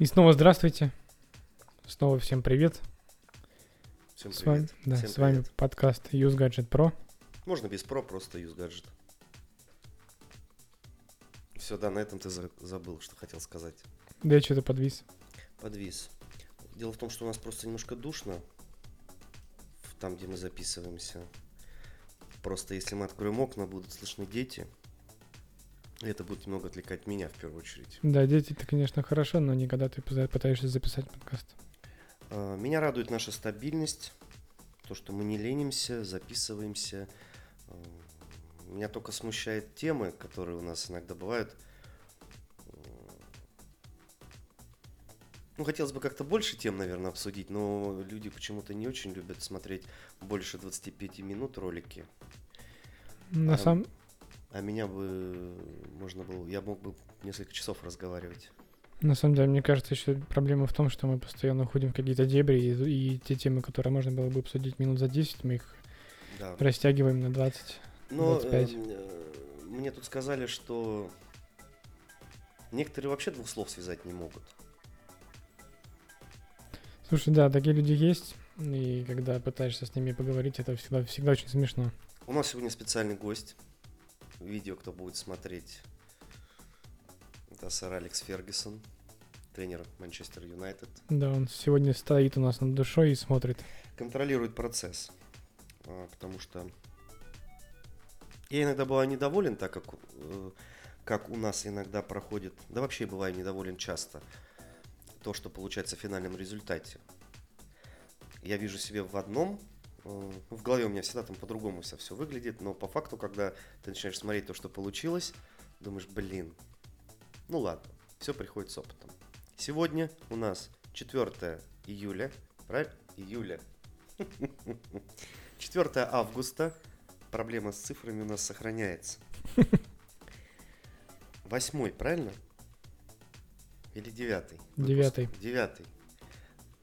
И снова здравствуйте. Снова всем привет. Всем С вами, привет. да, Всем с вами привет. подкаст Use Gadget Pro. Можно без про, просто use гаджет. Все, да, на этом ты за- забыл, что хотел сказать. Да я что-то подвис. Подвис. Дело в том, что у нас просто немножко душно. Там, где мы записываемся. Просто если мы откроем окна, будут слышны дети. Это будет немного отвлекать меня в первую очередь. Да, дети, это, конечно, хорошо, но не когда ты пыта- пытаешься записать подкаст. А, Меня радует наша стабильность, то, что мы не ленимся, записываемся. А, Меня только смущает темы, которые у нас иногда бывают. Ну, хотелось бы как-то больше тем, наверное, обсудить, но люди почему-то не очень любят смотреть больше 25 минут ролики. На А, самом... А меня бы можно было, я мог бы несколько часов разговаривать. На самом деле, мне кажется, еще проблема в том, что мы постоянно уходим в какие-то дебри, и, и те темы, которые можно было бы обсудить минут за 10, мы их Да. растягиваем на 20. Но 25. эм, э, мне тут сказали, что некоторые вообще двух слов связать не могут. Слушай, да, такие люди есть, и когда пытаешься с ними поговорить, это всегда, всегда очень смешно. У нас сегодня специальный гость. Видео, кто будет смотреть, это сэр Алекс Фергюсон, тренер Манчестер Юнайтед. Да, он сегодня стоит у нас над душой и смотрит. Контролирует процесс, а, потому что я иногда бываю недоволен, так как, э, как у нас иногда проходит, да вообще бываю недоволен часто, то, что получается в финальном результате. Я вижу себе в одном, в голове у меня всегда там по-другому все, все выглядит, но по факту, когда ты начинаешь смотреть то, что получилось, думаешь, блин, ну ладно, все приходит с опытом. Сегодня у нас 4 июля, правильно? Июля. 4 августа. Проблема с цифрами у нас сохраняется. Восьмой, правильно? Или девятый? Девятый. Девятый.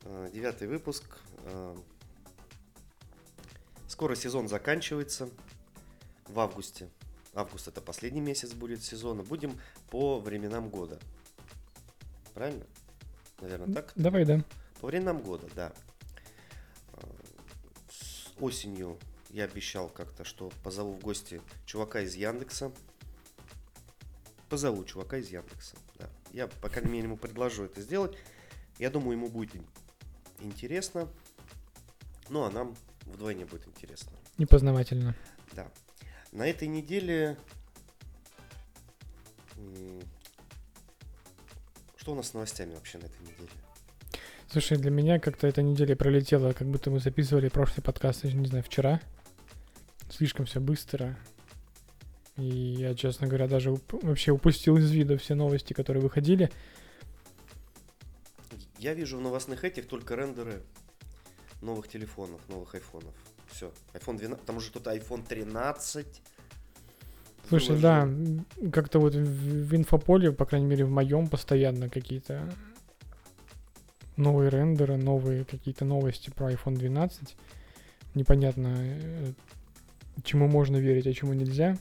А, Девятый выпуск. Скоро сезон заканчивается. В августе. Август это последний месяц будет сезона. Будем по временам года. Правильно? Наверное, так? Давай, да. По временам года, да. А, С осенью я обещал как-то, что позову в гости чувака из Яндекса. Позову чувака из Яндекса, да. Я, по крайней мере, ему предложу это сделать. Я думаю, ему будет ин- интересно. Ну, а нам вдвойне будет интересно. Непознавательно. Да. На этой неделе... Что у нас с новостями вообще на этой неделе? Слушай, для меня как-то эта неделя пролетела, как будто мы записывали прошлый подкаст, я не знаю, вчера. Слишком все быстро. И я, честно говоря, даже уп- вообще упустил из вида все новости, которые выходили. Я вижу в новостных этих только рендеры новых телефонов, новых айфонов. Все. iPhone 12, там уже тут iPhone 13. Слушай, выложил. да, м, как-то вот в, инфополе, по крайней мере, в моем постоянно какие-то новые рендеры, новые какие-то новости про iPhone 12. Непонятно, э, чему можно верить, а чему нельзя.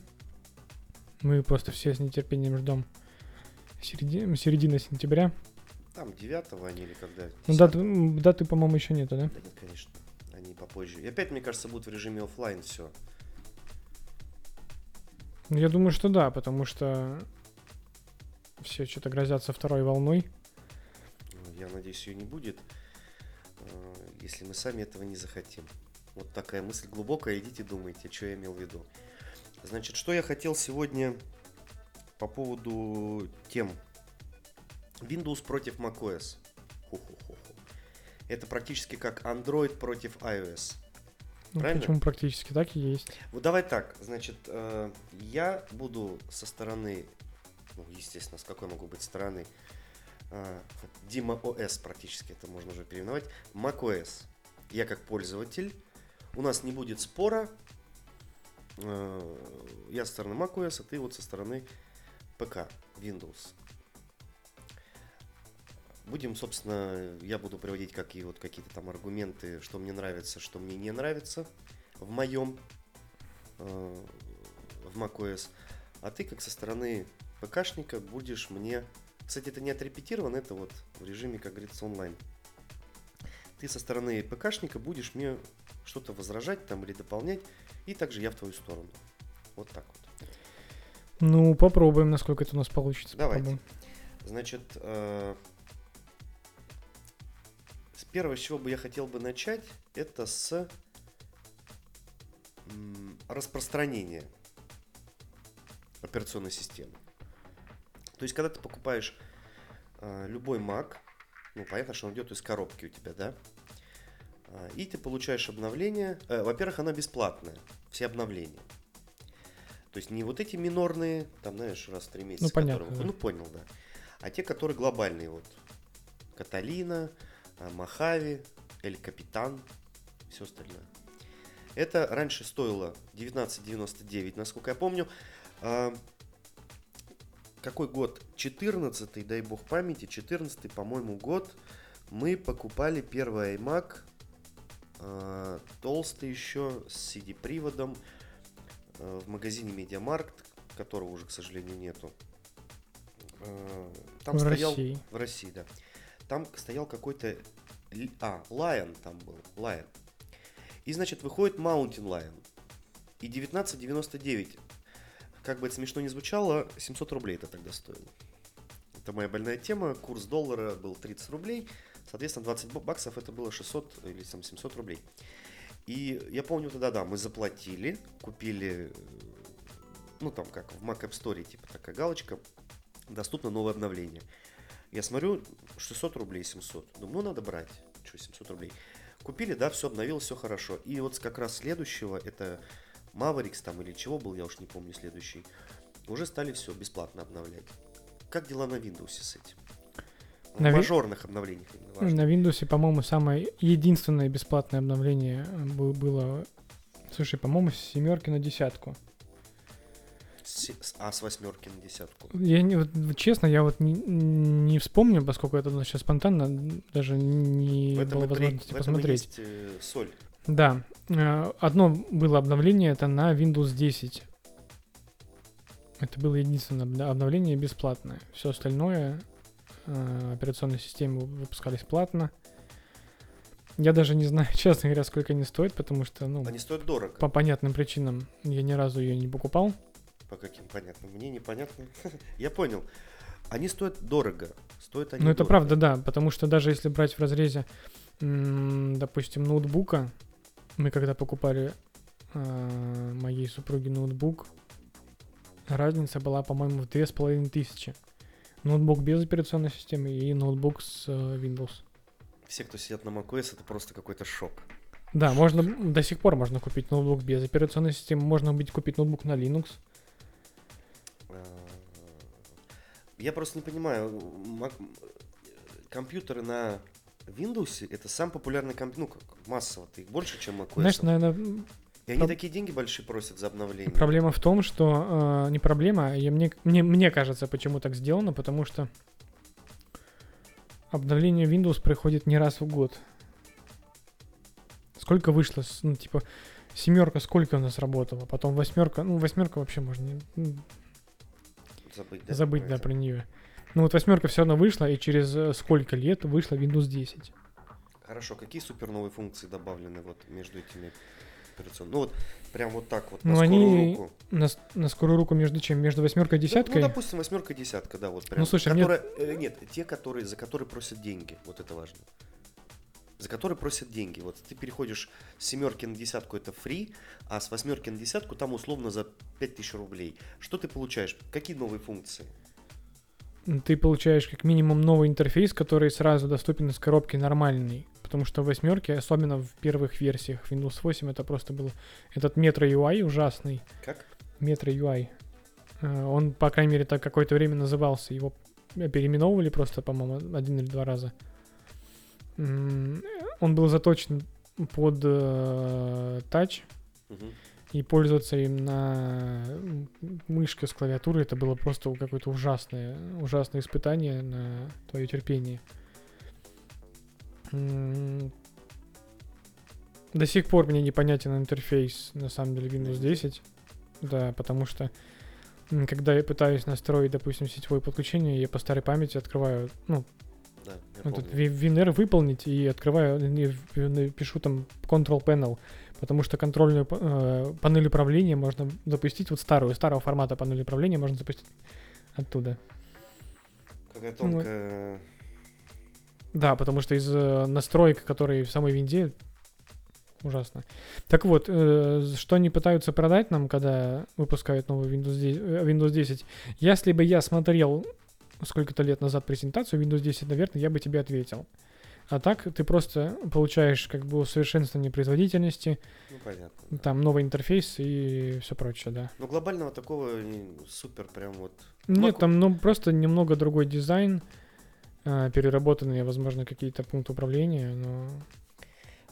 Мы просто все с нетерпением ждем середины, середины сентября. Там 9 они или когда? Ну, 10? даты, даты, по-моему, еще нету, да? Да нет, конечно. Они попозже. И опять, мне кажется, будут в режиме оффлайн все. Ну, Я думаю, что да, потому что все что-то грозятся второй волной. Я надеюсь, ее не будет, э, если мы сами этого не захотим. Вот такая мысль глубокая. Идите думайте, что я имел в виду. Значит, что я хотел сегодня по поводу тем. Windows против macOS. Ху-ху-ху-ху. Это практически как Android против iOS. Ну, Правильно? Почему практически так и есть. Вот давай так, значит, э, я буду со стороны, ну, естественно, с какой могу быть стороны, э, Дима ОС практически это можно уже переименовать, macOS. Я как пользователь, у нас не будет спора, э, я со стороны macOS, а ты вот со стороны ПК, Windows. Будем, собственно, я буду приводить какие вот какие-то там аргументы, что мне нравится, что мне не нравится в моем э, в macOS. А ты, как со стороны ПКшника, будешь мне Кстати, это не отрепетировано, это вот в режиме, как говорится, онлайн. Ты со стороны ПКшника будешь мне что-то возражать там или дополнять, и также я в твою сторону. Вот так вот. Ну, попробуем, насколько это у нас получится. Давайте. Попробуем. Значит, э, с первого, с чего бы я хотел бы начать, это с распространения операционной системы. То есть, когда ты покупаешь э, любой Mac, ну, понятно, что он идет из коробки у тебя, да? А, И ты получаешь обновление. Э, во-первых, она бесплатная, все обновления. То есть не вот эти минорные, там, знаешь, раз в три месяца. Ну, понятно, которые- да. Ну, понял, да. А те, которые глобальные, вот. Каталина, Махави, Эль Капитан, все остальное. Это раньше стоило 19,99, насколько я помню. А, Какой год? 14 дай бог памяти, 14 по-моему, год. Мы покупали первый iMac, а, толстый еще, с CD-приводом, а, в магазине Медиамаркт, которого уже, к сожалению, нету. А, Там В стоял... России. В России, да. Там стоял какой-то... А, Lion там был. Lion. И, значит, выходит Mountain Lion. И 19,99. Как бы это смешно не звучало, 700 рублей это тогда стоило. Это моя больная тема. Курс доллара был 30 рублей. Соответственно, 20 бу- баксов это было 600 или там 700 рублей. И я помню тогда, да, мы заплатили, купили, э, ну там как в Mac App Store, типа такая галочка, доступно новое обновление. Я смотрю, 600 рублей, 700. Думаю, ну надо брать. Что, 700 рублей. Купили, да, все обновилось, все хорошо. И вот как раз следующего, это Mavericks там или чего был, я уж не помню следующий, уже стали все бесплатно обновлять. Как дела на Windows с этим? В На Ви- мажорных обновлениях именно важно. На Windows, по-моему, самое единственное бесплатное обновление э, бы- было, слушай, по-моему, с семерки на десятку. С- а с восьмерки на десятку. Я не, вот, честно, я вот не, не вспомню, поскольку это сейчас спонтанно, даже не в этом, было и при- возможности в этом посмотреть. есть э, соль. Да, э, одно было обновление, это на Windows 10. Это было единственное обновление бесплатное. Все остальное э, операционные системы выпускались платно. Я даже не знаю, честно говоря, сколько они стоят, потому что, ну, Они стоят дорого. по понятным причинам я ни разу ее не покупал. По каким понятным? Мне непонятно. Я понял. Они стоят дорого. Стоят они Ну, это дорого. правда, да, потому что даже если брать в разрезе, допустим, ноутбука, мы когда покупали э, моей супруге ноутбук, разница была, по-моему, в две с половиной тысячи. Ноутбук без операционной системы и ноутбук с э, Windows. Все, кто сидят на macOS, это просто какой-то шок. Да, можно до сих пор можно купить ноутбук без операционной системы, можно быть купить ноутбук на Linux. Я просто не понимаю, мак- компьютеры на Windows это самый популярный компьютер, ну массово, их больше, чем macOS. Знаешь, наверное, И они проб- такие деньги большие просят за обновление. Проблема в том, что э, не проблема, а я, мне, мне, мне кажется, почему так сделано, потому что обновление Windows происходит не раз в год. Сколько вышло, ну, типа, семерка сколько у нас работала, потом восьмерка, ну, восьмерка вообще можно не- Забыть, да? забыть, про да, это? про нее. Ну, вот восьмерка все равно вышла, и через э, сколько лет вышла Windows 10. Хорошо, какие супер новые функции добавлены вот между этими операционными? Ну вот, прям вот так вот, на Ну, скорую они руку. на, на скорую руку между чем? Между восьмеркой и Ну, десяткой? Ну, допустим, восьмерка и десятка, да, вот прям. слушай, мне- Которая- э, нет, те, которые, за которые просят деньги, вот это важно. За которые просят деньги. Вот ты переходишь с семерки на десятку, это фри, а с восьмерки на десятку там условно за 5000 рублей. Что ты получаешь? Какие новые функции? ты получаешь как минимум новый интерфейс, который сразу доступен из коробки нормальный. Потому что в восьмерке, особенно в первых версиях Windows 8, это просто был этот Metro UI ужасный. Как? Metro UI. Э, Он, по крайней мере, так какое-то время назывался. Его переименовывали просто, по-моему, один или два раза. Он был заточен под э, Мгм. и пользоваться им на м, мышкой с клавиатурой это было просто какое-то ужасное, ужасное испытание на твое терпение. До сих пор мне непонятен интерфейс, на самом деле, Windows 10. Да, потому что когда я пытаюсь настроить, допустим, сетевое подключение, я по старой памяти открываю, ну, Да, я помню. ви- WinR выполнить и открываю, и пишу там Control Panel, потому что контрольную э, панель управления можно запустить, вот старую, старого формата панель управления можно запустить оттуда. Какая Ну, тонкая... Да, потому что из э, настроек, которые в самой винде, ужасно. Так вот, э, что они пытаются продать нам, когда выпускают новый Windows 10, э, Windows 10? Если бы я смотрел сколько-то лет назад презентацию Windows 10, наверное, я бы тебе ответил. А так ты просто получаешь как бы усовершенствование производительности, Ну, понятно. да. там новый интерфейс и все прочее, да. Но глобального такого не- супер прям вот... Нет, Mac- там ну, просто немного другой дизайн, э, переработанные, возможно, какие-то пункты управления, но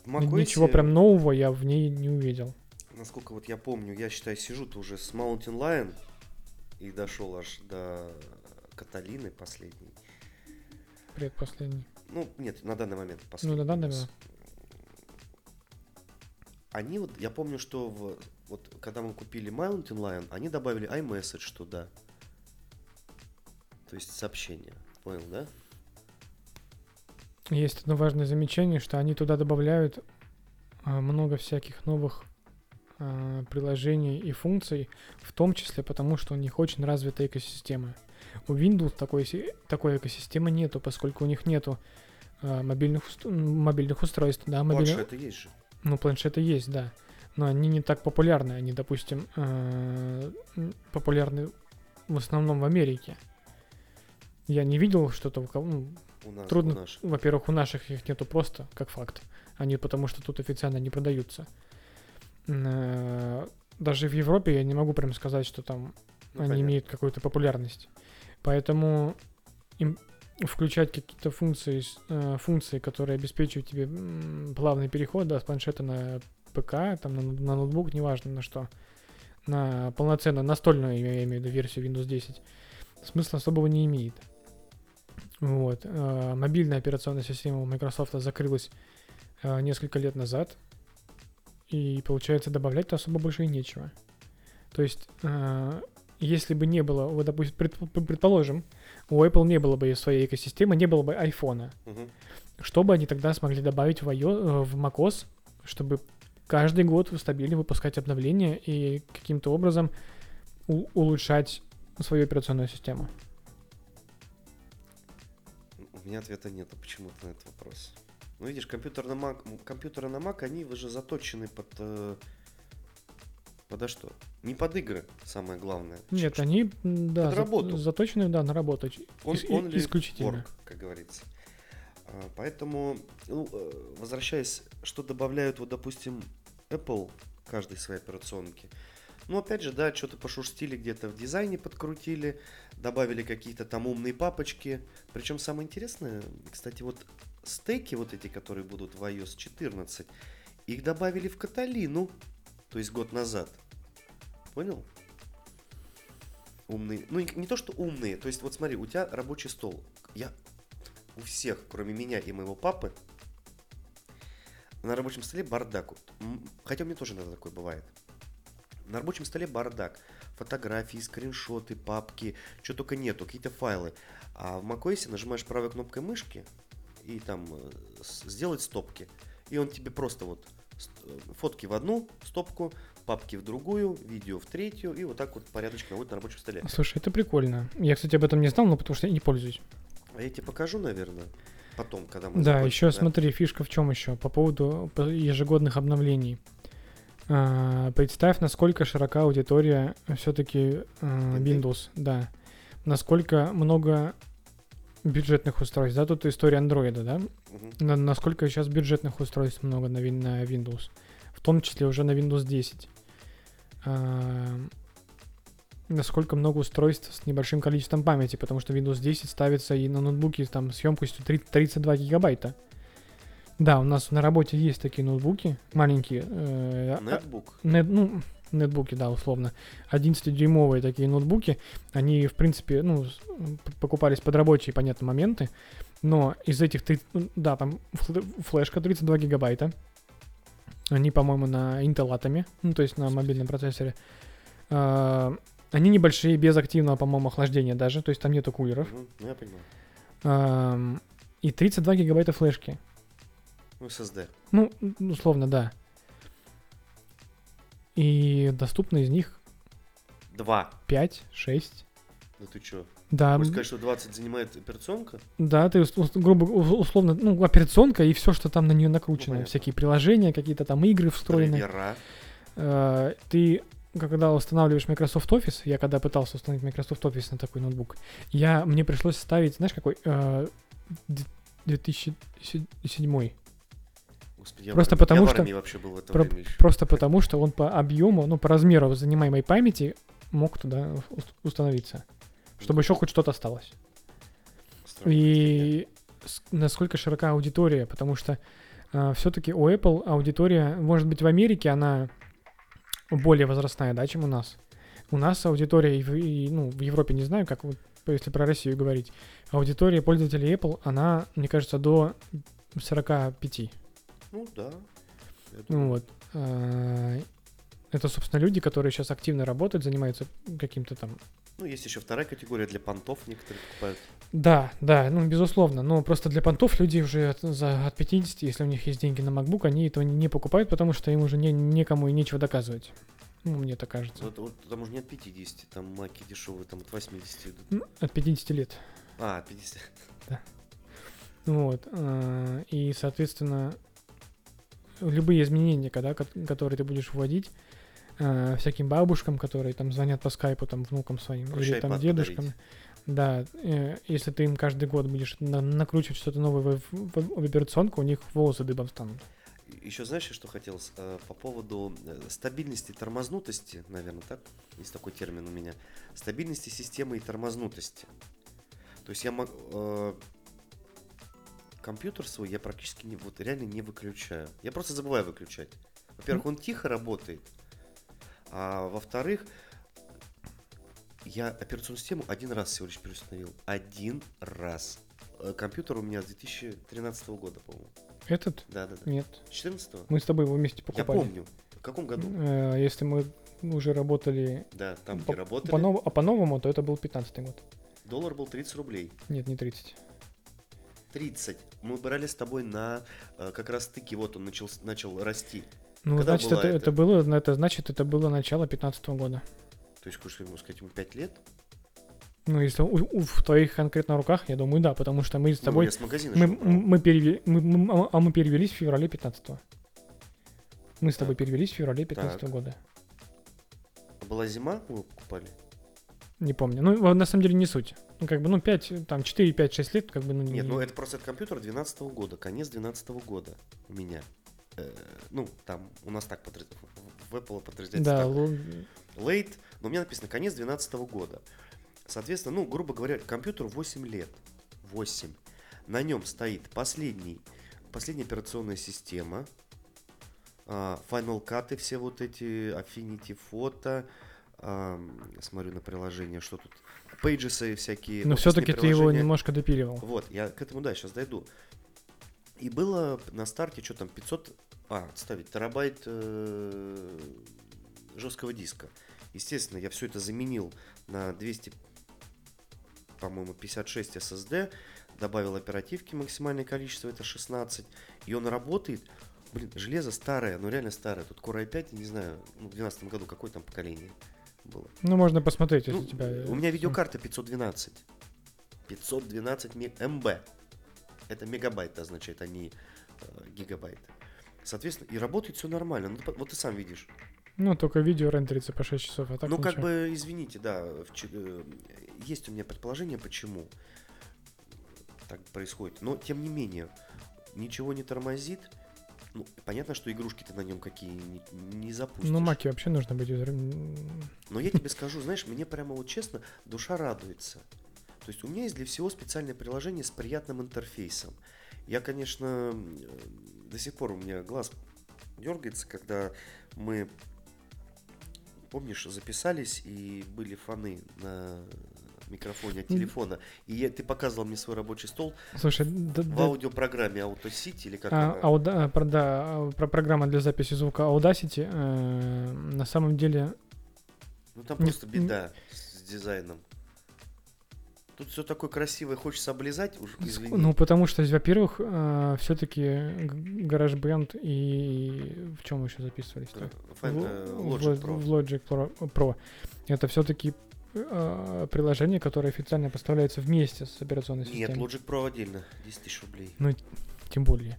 macOS, Ничего прям нового я в ней не увидел. Насколько вот я помню, я считаю, сижу-то уже с Mountain Lion и дошел аж до Каталины последней. Предпоследний. Ну, нет, на данный момент последний. на данный момент. Они вот, я помню, что в, вот когда мы купили Mountain Lion, они добавили iMessage туда. То есть сообщение. Понял, да? Есть одно важное замечание, что они туда добавляют а, много всяких новых а, приложений и функций, в том числе потому, что у них очень развитая экосистема. У Windows такой, такой экосистемы нету, поскольку у них нету а, мобильных, мобильных устройств. Да, мобильных, Планшеты есть же. Ну, планшеты есть, да. Но они не так популярны. Они, допустим, э, популярны в основном в Америке. Я не видел что-то, у кого- ну, У нас, Трудно. у во-первых, у наших их нету просто, как факт. Они потому что тут официально не продаются. Э, Даже в Европе я не могу прям сказать, что там Ну, они понятно. имеют какую-то популярность. Поэтому им включать какие-то функции, э, функции, которые обеспечивают тебе плавный переход да, с планшета на ПК, там, на, на ноутбук, неважно на что, на полноценную настольную, я имею в виду версию Windows 10, смысла особого не имеет. Вот. э, Мобильная операционная система у Microsoft закрылась э, несколько лет назад, и получается добавлять-то особо больше и нечего. То есть, если бы не было, вот, допустим, предп- предположим, у Apple не было бы своей экосистемы, не было бы айфона, Мгм. что бы они тогда смогли добавить в, iO, э, в macOS, чтобы каждый год стабильно выпускать обновления и каким-то образом улучшать свою операционную систему? У меня ответа нет почему-то на этот вопрос. Ну, видишь, компьютер на Mac, компьютеры на Mac, они уже заточены под... Подо что? Не под игры, самое главное. Нет, Ш- они да, под работу. заточены да, на работу. Он, Ис- only исключительно. work, как говорится. А, Поэтому, ну, э, возвращаясь, что добавляют, вот, допустим, Apple каждой своей операционке. Ну, опять же, да, что-то пошурстили где-то в дизайне, подкрутили, добавили какие-то там умные папочки. Причем самое интересное, кстати, вот стеки вот эти, которые будут в iOS 14, их добавили в Каталину, то есть год назад. Понял? Умные. Ну, не, не то, что умные. То есть, вот смотри, у тебя рабочий стол. Я у всех, кроме меня и моего папы, на рабочем столе бардак. Хотя меня тоже иногда такое бывает. На рабочем столе бардак. Фотографии, скриншоты, папки, что только нету, какие-то файлы. А в macOS нажимаешь правой кнопкой мышки и там э, сделать стопки. И он тебе просто вот э, фотки в одну стопку, папки в другую, видео в третью, и вот так вот порядочно вот на рабочем столе. Слушай, это прикольно. Я, кстати, об этом не знал, но потому что я не пользуюсь. А я тебе покажу, наверное, потом, когда мы Да, закончим, еще смотри, фишка в чем еще по поводу по- ежегодных обновлений. А, представь, насколько широка аудитория все-таки Винды? Windows, да. Насколько много бюджетных устройств, да, тут история андроида, да. На- насколько сейчас бюджетных устройств много на Windows, в том числе уже на Windows 10. А, насколько много устройств с небольшим количеством памяти, потому что Windows 10 ставится и на ноутбуке там с емкостью три- 32 гигабайта. Да, у нас на работе есть такие ноутбуки маленькие. э, а- Нетбук. нет, ну, нетбуки, да, условно. 11-дюймовые такие ноутбуки. Они, в принципе, ну, покупались под рабочие, понятно, моменты. Но из этих, три- ну, да, там фле- флешка 32 гигабайта. Они, по-моему, на Intel Atom, ну, то есть на мобильном процессоре. А, Они небольшие, без активного, по-моему, охлаждения даже, то есть там нету кулеров. Ну, я понимаю. И 32 гигабайта флешки. Ну, SSD. Ну, условно, да. И доступно из них Два. 5, 6. Ну ты чё? Да, Хочешь м, сказать, что 20 занимает операционка? да, ты грубо условно, ну, операционка и все, что там на нее накручено. понятно. Всякие приложения, какие-то там игры встроенные. Драйвера. Э, Ты, когда устанавливаешь Microsoft Office, я когда пытался установить Microsoft Office на такой ноутбук, я, мне пришлось ставить, знаешь, какой? Э, д- 2007. Господи, я Просто потому я что- вообще был в это Про- время еще. Просто потому, что он по объему, ну, по размеру занимаемой памяти мог туда ус- установиться. Чтобы еще хоть что-то осталось. И насколько широка аудитория, потому что все-таки у Apple аудитория, может быть, в Америке она более возрастная, да, чем у нас. У нас аудитория, и в, и, ну, в Европе не знаю, как вот, если про Россию говорить, аудитория пользователей Apple, она, мне кажется, до 45. Ну да. Ну вот. а, Это, собственно, люди, которые сейчас активно работают, занимаются каким-то там... Ну, есть еще вторая категория для понтов некоторые покупают. Да, да, ну, безусловно. Но просто для понтов люди уже от, за, от 50, если у них есть деньги на MacBook, они этого не покупают, потому что им уже не, некому и нечего доказывать. Ну, мне так кажется. Вот, вот там уже не от 50, там маки дешевые, там от 80 идут. Ну, От 50 лет. А, от 50. Вот. а, И, соответственно, любые изменения, когда, ко- которые ты будешь вводить, а, всяким бабушкам, которые там звонят по скайпу, там, внукам своим, Проще или там дедушкам, подарить. да, э, если ты им каждый год будешь на- накручивать что-то новое в, в- в операционку, у них волосы дыбом станут. Еще знаешь, что хотел э, по поводу э, стабильности и тормознутости, наверное, так? Есть такой термин у меня. Стабильности системы и тормознутости. То есть я мог, э, компьютер свой я практически не, вот реально не выключаю. Я просто забываю выключать. Во-первых, он тихо работает, а во-вторых, я операционную систему один раз всего лишь переустановил. Один раз. Э, Компьютер у меня с 2013 года, по-моему. Этот? Да, да, да. Нет. 14 Мы с тобой его вместе Я покупали. помню. В каком году? Э, Если мы уже работали Да, там, по, где работали, по нов- а по-новому, то это был 15 год. доллар был 30 рублей. Нет, не 30. 30. Мы брали с тобой на э, как раз стыке, вот он начал, начал расти. Ну, Когда значит, это, это? это было, это значит, это было начало 15 года. То есть, что ему сказать, ему 5 лет? Ну, если у- у- в твоих конкретно руках, я думаю, да, потому что мы с Ну, тобой... я с магазина мы, мы, переве- мы- мы- а мы перевелись в феврале 15 Мы с тобой Так. перевелись в феврале 15 Так. года. Была зима, его покупали. Не помню. Ну, на самом деле не суть. Ну, как бы, ну, 5, там, 4, 5, 6 лет, как бы, ну, не... Нет, ну это просто этот компьютер 12 года, конец 12 года у меня. Э, ну, там у нас так подраз- в Apple подразделяется Да, так. late, но у меня написано конец 2012 года. Соответственно, ну, грубо говоря, компьютеру 8 лет. 8. На нем стоит последний, последняя операционная система, а, Final Cut и все вот эти Affinity фото. ам, смотрю на приложение, что тут. Pages и всякие. но офисные все-таки ты его немножко допиливал. Вот, я к этому, да, сейчас дойду. И было на старте, что там, 500, а, ставить терабайт э, жесткого диска. Естественно, я все это заменил на 200, по-моему, 56 SSD, добавил оперативки максимальное количество, это 16, и он работает. Блин, железо старое, ну реально старое. Тут Core i5, я не знаю, ну, в 2012 году какое там поколение было. Ну, можно посмотреть, если Ну, у тебя... э, у меня видеокарта 512. 512 ме- МБ. Это мегабайт означает, а не э, гигабайт. Соответственно, и работает все нормально. Ну, вот ты сам видишь. Ну, только видео рендерится по 6 часов, а так ну, как ничего. бы, извините, да, э, есть у меня предположение, почему так происходит. Но, тем не менее, ничего не тормозит. Ну, понятно, что игрушки ты на нем какие не, не запустишь. Ну, маки вообще нужно быть. Но я тебе скажу, знаешь, мне прямо вот честно, душа радуется. То есть у меня есть для всего специальное приложение с приятным интерфейсом. Я, конечно, до сих пор у меня глаз дергается, когда мы, помнишь, записались и были фоны на микрофоне от телефона. И я, ты показывал мне свой рабочий стол Слушай, да, в да, аудиопрограмме AutoSeat или как а, она? Ауда- про, да, а, про программа для записи звука Audacity, э, на самом деле Ну там Не- просто беда с дизайном. Тут все такое красивое, хочется облизать, уж извини. Ну, потому что, во-первых, все-таки GarageBand и в чем еще записывались-то? Э, Фэн- В- э, в Logic Pro. в Logic Pro, Pro. Это все-таки приложение, которое официально поставляется вместе с операционной Нет, системой. Logic Pro отдельно, 10 тысяч рублей. Тем более.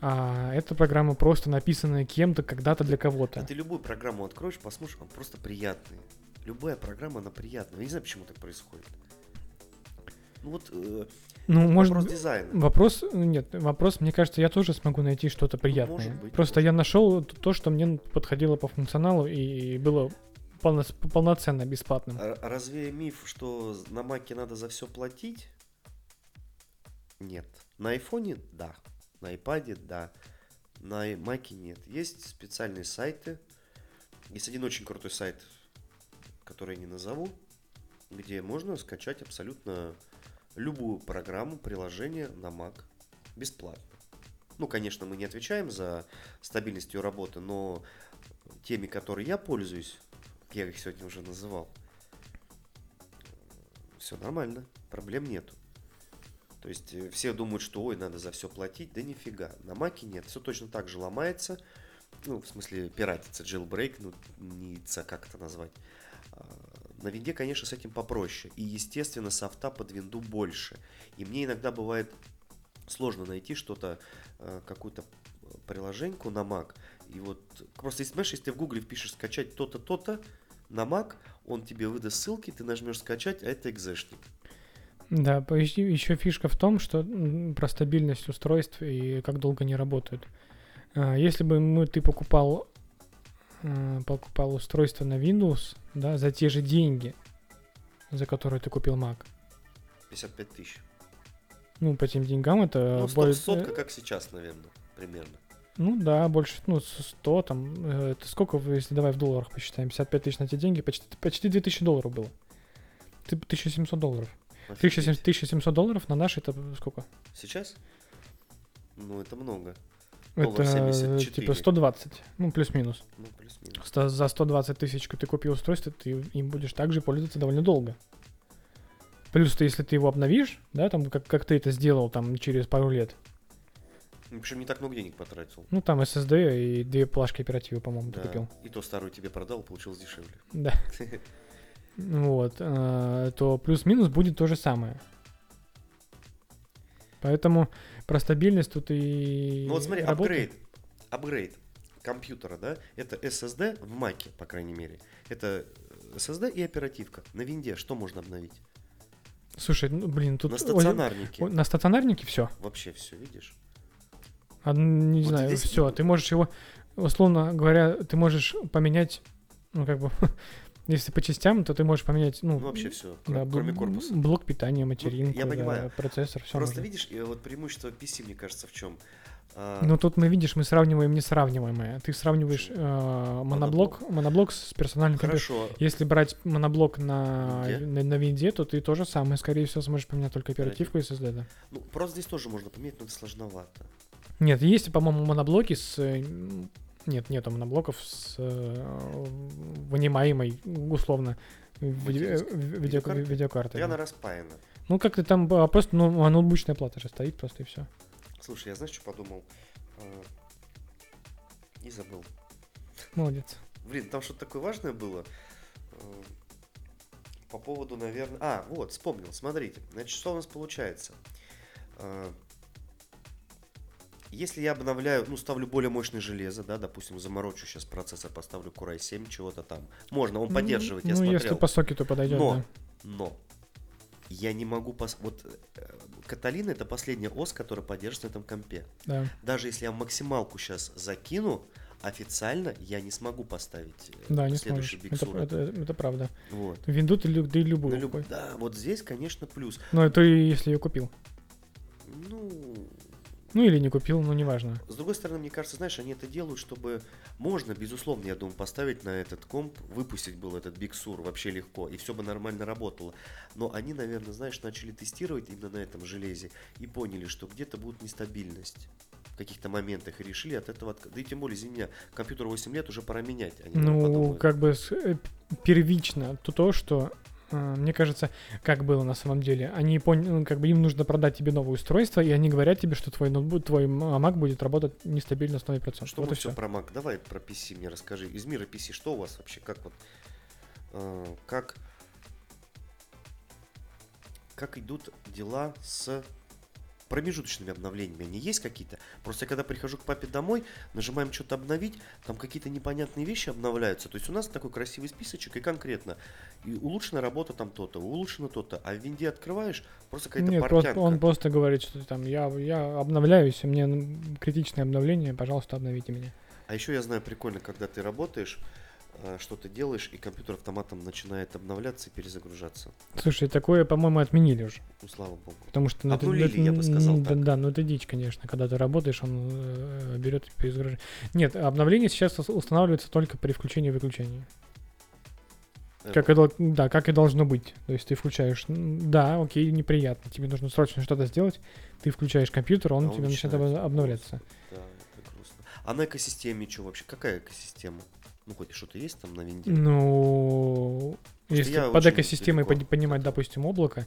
А эта программа просто написанная кем-то когда-то для А кого-то. ты любую программу откроешь, посмотришь, он просто приятный. Любая программа, она приятная. Я не знаю, почему так происходит. Ну вот, э, Ну, может вопрос дизайна. Вопрос, ну, нет, вопрос, мне кажется, я тоже смогу найти что-то приятное. может быть, Просто может. я нашел то, что мне подходило по функционалу и было полно- полноценно бесплатным. А разве миф, что на Маке надо за все платить? Нет. На айфоне – да. На айпаде – да. На Маке нет. Есть специальные сайты. Есть один очень крутой сайт, который я не назову, где можно скачать абсолютно любую программу, приложение на Mac бесплатно. Ну, конечно, мы не отвечаем за стабильность ее работы, но теми, которые я пользуюсь, я их сегодня уже называл, все нормально, проблем нету. То есть э, все думают, что ой, надо за все платить, да нифига. На Маке нет, все точно так же ломается. Ну, в смысле, пиратится, jailbreak, ну, не как это назвать. На винде, конечно, с этим попроще. И, естественно, софта под винду больше. И мне иногда бывает сложно найти что-то, э, какую-то приложеньку на Mac. И вот просто, знаешь, если ты в Гугле впишешь скачать то-то, то-то, на Mac он тебе выдаст ссылки, ты нажмешь скачать, а это экзешник. Да, еще фишка в том, что про стабильность устройств и как долго они работают. А, Если бы мы, ты покупал, э, покупал устройство на Windows, да, за те же деньги, за которые ты купил Mac, 55 тысяч. ну, по тем деньгам это... Ну, более- сотка, как сейчас, наверное, примерно. Ну да, больше, ну, с- 100 там, э, это сколько, если давай в долларах посчитаем, 55 тысяч на те деньги, почти, почти 2000 долларов было. Ты- 1700 долларов. Офигеть. 1700, 1700 долларов на наши это сколько? Сейчас? Ну, это много. Это 74. типа 120, ну плюс-минус. Ну, плюс-минус. За 120 тысяч ты купил устройство, ты им будешь также пользоваться довольно долго. Плюс ты, если ты его обновишь, да, там, как, как ты это сделал там через пару лет, Ну, Причем не так много денег потратил. ну там SSD и две плашки оперативы, по-моему, ты Да. купил. И то старую тебе продал, получилось дешевле. Да. Вот, э, то плюс-минус будет то же самое. Поэтому про стабильность тут и Ну вот смотри, апгрейд. Апгрейд компьютера, да, это SSD в Маке, по крайней мере. Это SSD и оперативка. На винде что можно обновить? Слушай, ну, блин, тут На стационарнике. ой, на стационарнике все. Вообще все, видишь? не Вот знаю, здесь- все. Ты можешь его, условно говоря, ты можешь поменять, ну как бы, если по частям, то ты можешь поменять, ну, Ну вообще все, да, кроме корпуса. блок питания, материнку, я да, понимаю. процессор, все Просто видишь, э, вот преимущество PC, мне кажется, в чем? Ну тут мы видишь, мы сравниваем несравниваемое. Ты сравниваешь э, моноблок, моноблок с персональным компьютером. Хорошо. Если брать моноблок на, на, на винде, то ты то же самое, скорее всего, сможешь поменять только оперативку и SSD, да. Ну, просто здесь тоже можно поменять, но это сложновато. Нет, есть, по-моему, моноблоки с... Нет, нету моноблоков с э, вынимаемой, условно, виде- э, видео- видеокартой? она распаяна. Ну, как-то там а, просто ну, а, ноутбучная плата же стоит просто и все. Слушай, я знаешь, что подумал? А, И забыл. Молодец. Блин, там что-то такое важное было. Э, По поводу, наверное... А, вот, вспомнил. Смотрите. Значит, что у нас получается? Если я обновляю, ну, ставлю более мощное железо, да, допустим, заморочу сейчас процессор, поставлю Core i7, чего-то там. Можно, он поддерживает, я Ну, смотрел. если по сокету подойдет, Но, да. но, я не могу... Пос... Вот э, Каталина это последняя ос, которая поддерживается на этом компе. да. Даже если я максималку сейчас закину, официально я не смогу поставить э, Да, не следующий. Big Это, Sur. это, это правда. Вот. Винду ты, и любую. На люб-. Да, вот здесь, конечно, плюс. Ну, это если ее купил. Ну, Ну, или не купил, ну, неважно. с другой стороны, мне кажется, знаешь, они это делают, чтобы можно, безусловно, я думаю, поставить на этот комп, выпустить был этот Big Sur вообще легко, и все бы нормально работало. Но они, наверное, знаешь, начали тестировать именно на этом железе и поняли, что где-то будет нестабильность. каких-то моментах и решили от этого... отк- Да и тем более, извини меня, компьютер 8 лет уже пора менять. а Ну, как бы э, первично то, то что мне кажется, как было на самом деле. Они поняли, ну, как бы им нужно продать тебе новое устройство, и они говорят тебе, что твой ноутбук, твой м- Mac будет работать нестабильно с 100%. Что вот мы все. про Mac? Давай про PC мне расскажи. Из мира PC что у вас вообще? Как вот... э, как... Как идут дела с промежуточными обновлениями? Они есть какие-то? Просто я когда прихожу к папе домой, нажимаем что-то обновить, там какие-то непонятные вещи обновляются. То есть у нас такой красивый списочек, и конкретно и улучшена работа там то-то, улучшено то-то, а в винде открываешь, просто какая-то Нет, портянка. просто, он просто говорит, что там я, я обновляюсь, мне критичное обновление, пожалуйста, обновите меня. А еще я знаю прикольно, когда ты работаешь, что ты делаешь, и компьютер автоматом начинает обновляться и перезагружаться. Слушай, такое, по-моему, отменили уже. Ну, слава богу. Потому что ну, это- Обнулили, это я бы сказал да, так. да, ну это дичь, конечно. Когда ты работаешь, он э, берет и перезагружает. Нет, обновление сейчас ус- устанавливается только при включении и выключении. Э, Как и, дол- да, как и должно быть. То есть ты включаешь, да, окей, неприятно, тебе нужно срочно что-то сделать, ты включаешь компьютер, он А он тебя начинает начинает обно- обновляться. Да, это грустно. А на экосистеме что вообще? Какая экосистема? Ну, хоть что-то есть там на винде? Ну, Просто если под экосистемой далеко пони- понимать, допустим, облако,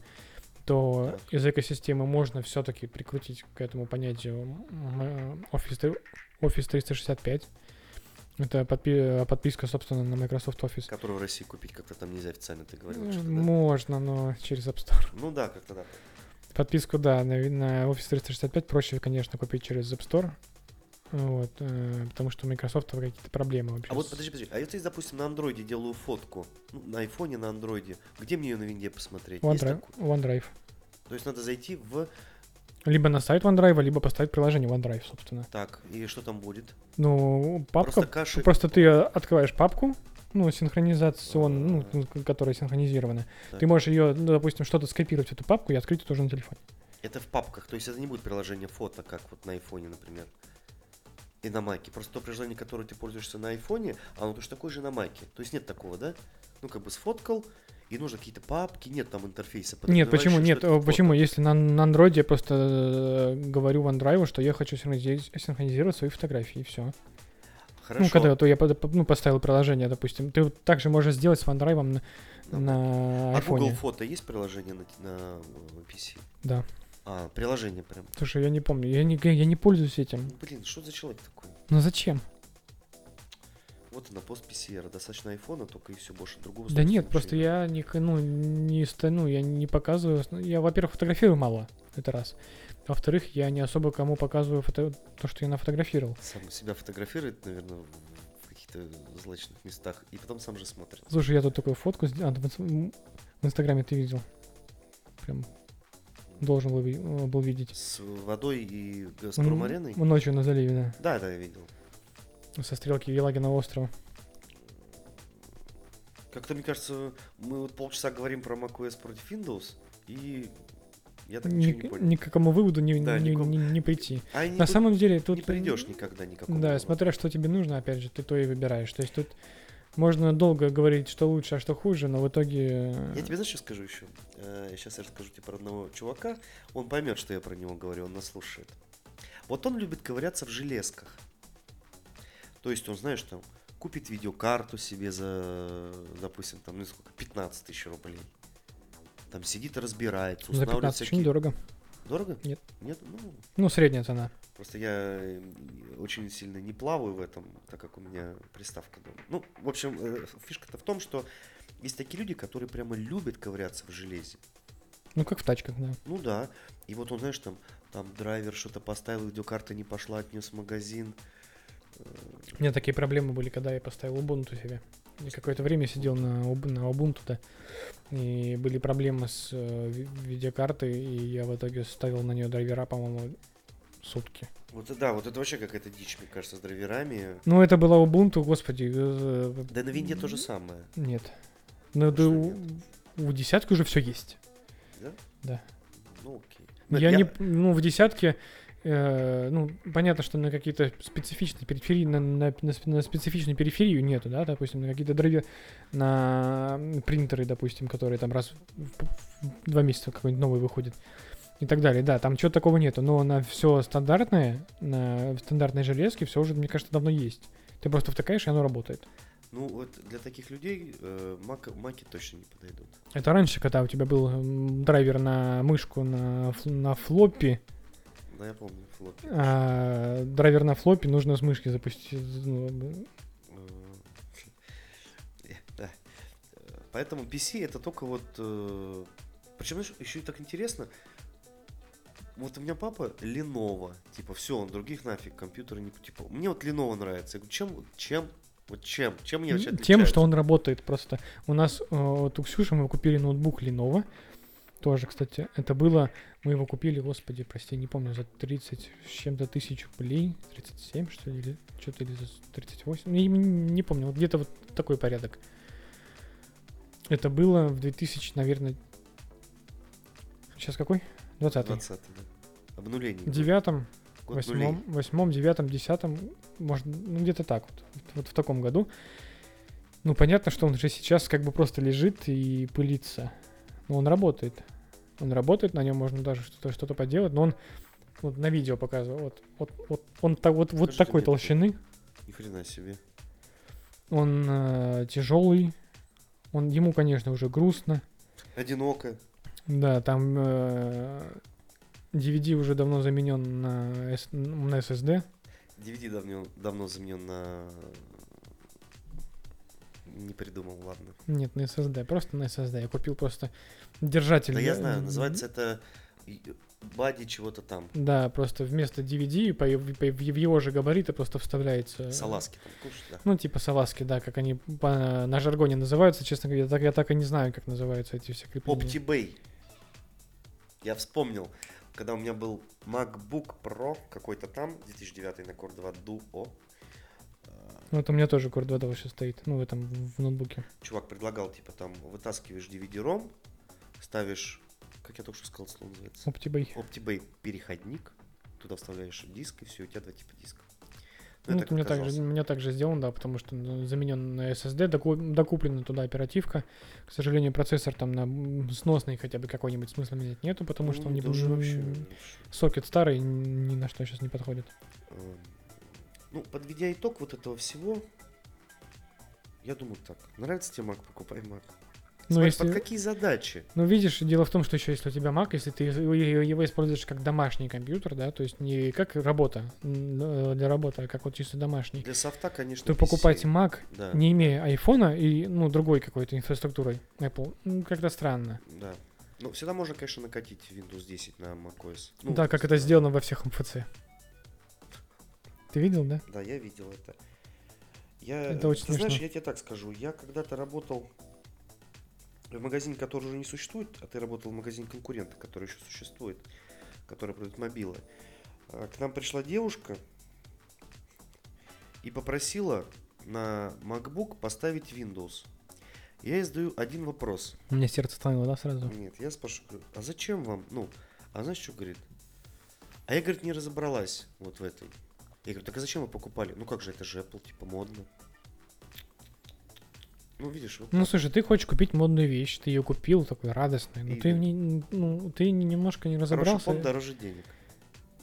то Так. из экосистемы можно все-таки прикрутить к этому понятию э, Office, Office 365. Это подпи- подписка, собственно, на Microsoft Office. Которую в России купить как-то там нельзя официально, ты говорил. Э, что-то, да? Можно, но через App Store. Ну да, как-то да. Подписку, да, на, на Office 365 проще, конечно, купить через App Store. Вот, э, потому что у Microsoft какие-то проблемы вообще. А вот подожди, подожди. А если, допустим, на андроиде делаю фотку, ну, на айфоне, на андроиде, где мне ее на винде посмотреть? OneDrive? OneDrive. То есть надо зайти в... Либо на сайт OneDrive, либо поставить приложение OneDrive, собственно. Так, и что там будет? Ну, папка, Просто каши. Просто ты открываешь папку, ну, синхронизацион, ну, ну, к- которая синхронизирована. Так. Ты можешь ее, ну, допустим, что-то скопировать в эту папку и открыть тоже на телефоне. Это в папках, то есть это не будет приложение фото, как вот на айфоне, например. И на майке. Просто то приложение, которое ты пользуешься на айфоне, оно точно такое же на майке. То есть нет такого, да? Ну, как бы сфоткал, и нужно какие-то папки, нет там интерфейса. Нет, почему? Нет, почему? Если на, на андроиде я просто э, говорю OneDrive, что я хочу синхронизировать, свои фотографии, и все. Хорошо. Ну, когда то я ну, поставил приложение, допустим. Ты вот также можешь сделать с OneDrive на, На на А Google фото есть приложение на, на э, PC? Да. А, приложение прям. Слушай, я не помню, я не, я не пользуюсь этим. Ну, Блин, что за человек такой? Ну зачем? Вот она, пост PCR. Достаточно айфона, только и все, больше другого. Да нет, просто я не, ну, не, ста- ну, я не показываю. основ- Я, во-первых, фотографирую мало, это раз. Во-вторых, я не особо кому показываю фото- то, что я нафотографировал. Сам себя фотографирует, наверное, в каких-то злачных местах, и потом сам же смотрит. Слушай, я тут такую фотку м, в Инстаграме ты видел. Прям должен был, э, был видеть. С водой и Газпром ареной? Ночью на заливе, Да, да, я видел. да. Со стрелки Елагина острова. Как-то, мне кажется, мы вот полчаса говорим про macOS против Windows, и я так ничего не Ни, понял. ни к какому выводу не, Да, не, никакому- не- не прийти. А не, На тут самом деле тут... не придешь никогда никакого. Да, вывода. смотря что тебе нужно, опять же, ты то и выбираешь. То есть тут можно долго говорить, что лучше, а что хуже, но в итоге... э, Я тебе знаешь, что скажу еще? Сейчас я расскажу тебе про одного чувака. Он поймет, что я про него говорю, он нас слушает. Вот он любит ковыряться в железках. То есть он, знаешь, там, купит видеокарту себе за, допустим, там, ну сколько, 15 тысяч рублей. Там сидит и разбирается, За устанавливает 15 очень всякие... дорого. Дорого? Нет. Нет? Ну, Ну, средняя цена. Просто я э, очень сильно не плаваю в этом, так как у меня приставка дома. Ну, в общем, э, фишка-то в том, что есть такие люди, которые прямо любят ковыряться в железе. Ну, как в тачках, да. Ну да. И вот он, знаешь, там, там драйвер что-то поставил, видеокарта не пошла, отнес в магазин. У меня такие проблемы были, когда я поставил Ubuntu себе. Какое-то время сидел на, на Ubuntu, да. И были проблемы с э, ви- видеокартой, и я в итоге ставил на нее драйвера, по-моему, сутки. Вот да, вот это вообще какая-то дичь, мне кажется, с драйверами. Ну, это была Ubuntu, господи. э, Да на винде то же самое. Нет. Ну, да у, у десятки уже все есть. Да? Да. Ну окей. Ну, Я, не, ну, в десятке, э, ну, понятно, что на какие-то специфичные периферии, на, на, на на специфичную периферию нету, да, допустим, на какие-то драйвер, на принтеры, допустим, которые там раз в, в два месяца какой-нибудь новый выходит. и так далее. Да, там чего такого нету, но на все стандартное, на стандартной железке все уже, мне кажется, давно есть. Ты просто втыкаешь, и оно работает. Ну, вот для таких людей э, мак, маки точно не подойдут. Это раньше, когда у тебя был драйвер на мышку на, на флоппи, Да, я помню, флоппи. а драйвер на флоппи нужно с мышки запустить. ну, Э, Да. Э, Поэтому PC это только вот... э, Причем, знаешь, еще и так интересно. Вот у меня папа Lenovo. Типа, все, он других нафиг компьютеры не... Типа, мне вот Lenovo нравится. Я говорю, чем, чем, вот чем, чем мне вообще Тем, отличаются? что он работает просто. У нас э, вот у Ксюши мы купили ноутбук Lenovo. Тоже, кстати, это было, мы его купили, господи, прости, не помню, за 30 с чем-то тысяч рублей, 37 что ли, или что-то или за 38, не, не помню, вот где-то вот такой порядок. Это было в 2000, наверное, сейчас какой? 20 20 да. Обнуление. девятом, восьмом, восьмом, девятом, десятом, может, ну где-то так вот, вот в таком году. Ну, понятно, что он же сейчас как бы просто лежит и пылится. Но он работает. Он работает, на нем можно даже что-то что поделать, но он вот на видео показывал. Вот, вот, вот он так, вот, вот такой мне. толщины. Ни хрена себе. Он тяжелый. Он ему, конечно, уже грустно. Одиноко. Да, там э, DVD уже давно заменен на, S- на SSD. DVD давно, давно заменен на... Не придумал, ладно. Нет, на SSD, просто на SSD. Я купил просто держатель. Да я знаю, называется это бади чего-то там. Да, просто вместо DVD по, по- в его же габариты просто вставляется... Саласки там кушать, да. Ну, типа саласки, да, как они по- на жаргоне называются, честно говоря, так, я так и не знаю, как называются эти все крепления. OptiBay. Я вспомнил, когда у меня был MacBook Pro какой-то там, 2009 на Core 2 Duo. Ну, это у меня тоже Core 2 вообще стоит, ну, в этом, в ноутбуке. Чувак предлагал, типа, там, вытаскиваешь DVD-ROM, ставишь, как я только что сказал, слово называется, OptiBay. OptiBay переходник, туда вставляешь диск, и все, у тебя два типа диска. Ну, это это у меня также, у меня также сделано, да, потому что ну, заменен на SSD, доку- докуплена туда оперативка. К сожалению, процессор там на сносный хотя бы какой-нибудь смысла менять нету, потому что Ну, он не уже м, вообще, сокет старый, ни на что сейчас не подходит. Ну, подведя итог вот этого всего, я думаю так. Нравится тебе Mac, покупай Mac. Ну, Смотри, если- под какие задачи? Ну, видишь, дело в том, что еще если у тебя Mac, если ты его используешь как домашний компьютер, да, то есть не как работа э, для работы, а как вот чисто домашний, Для софта, конечно, то PC, покупать Mac, Да, не имея айфона и, ну, другой какой-то инфраструктурой Apple, ну, как-то странно. да. Ну, всегда можно, конечно, накатить Windows 10 на macOS. Ну, да, как это сделано во всех МФЦ. Ты видел, да? Да, я видел это. Я, Это очень ты знаешь, смешно. я тебе так скажу. Я когда-то работал в магазине, который уже не существует, а ты работал в магазине конкурента, который еще существует, который продает мобилы. А, К нам пришла девушка и попросила на MacBook поставить Windows. Я ей задаю один вопрос. У меня сердце становилось, да, сразу? Нет, я спрашиваю, а зачем вам? Ну, а знаешь, что говорит? А я, говорит, не разобралась вот в этом. Я говорю, так а зачем вы покупали? Ну как же, это же Apple, типа, модно. Ну, видишь, вот Ну, так. слушай, ты хочешь купить модную вещь, ты ее купил, такой радостный, но ты, в ней, ну, ты не- немножко не Хороший разобрался. фонд дороже денег.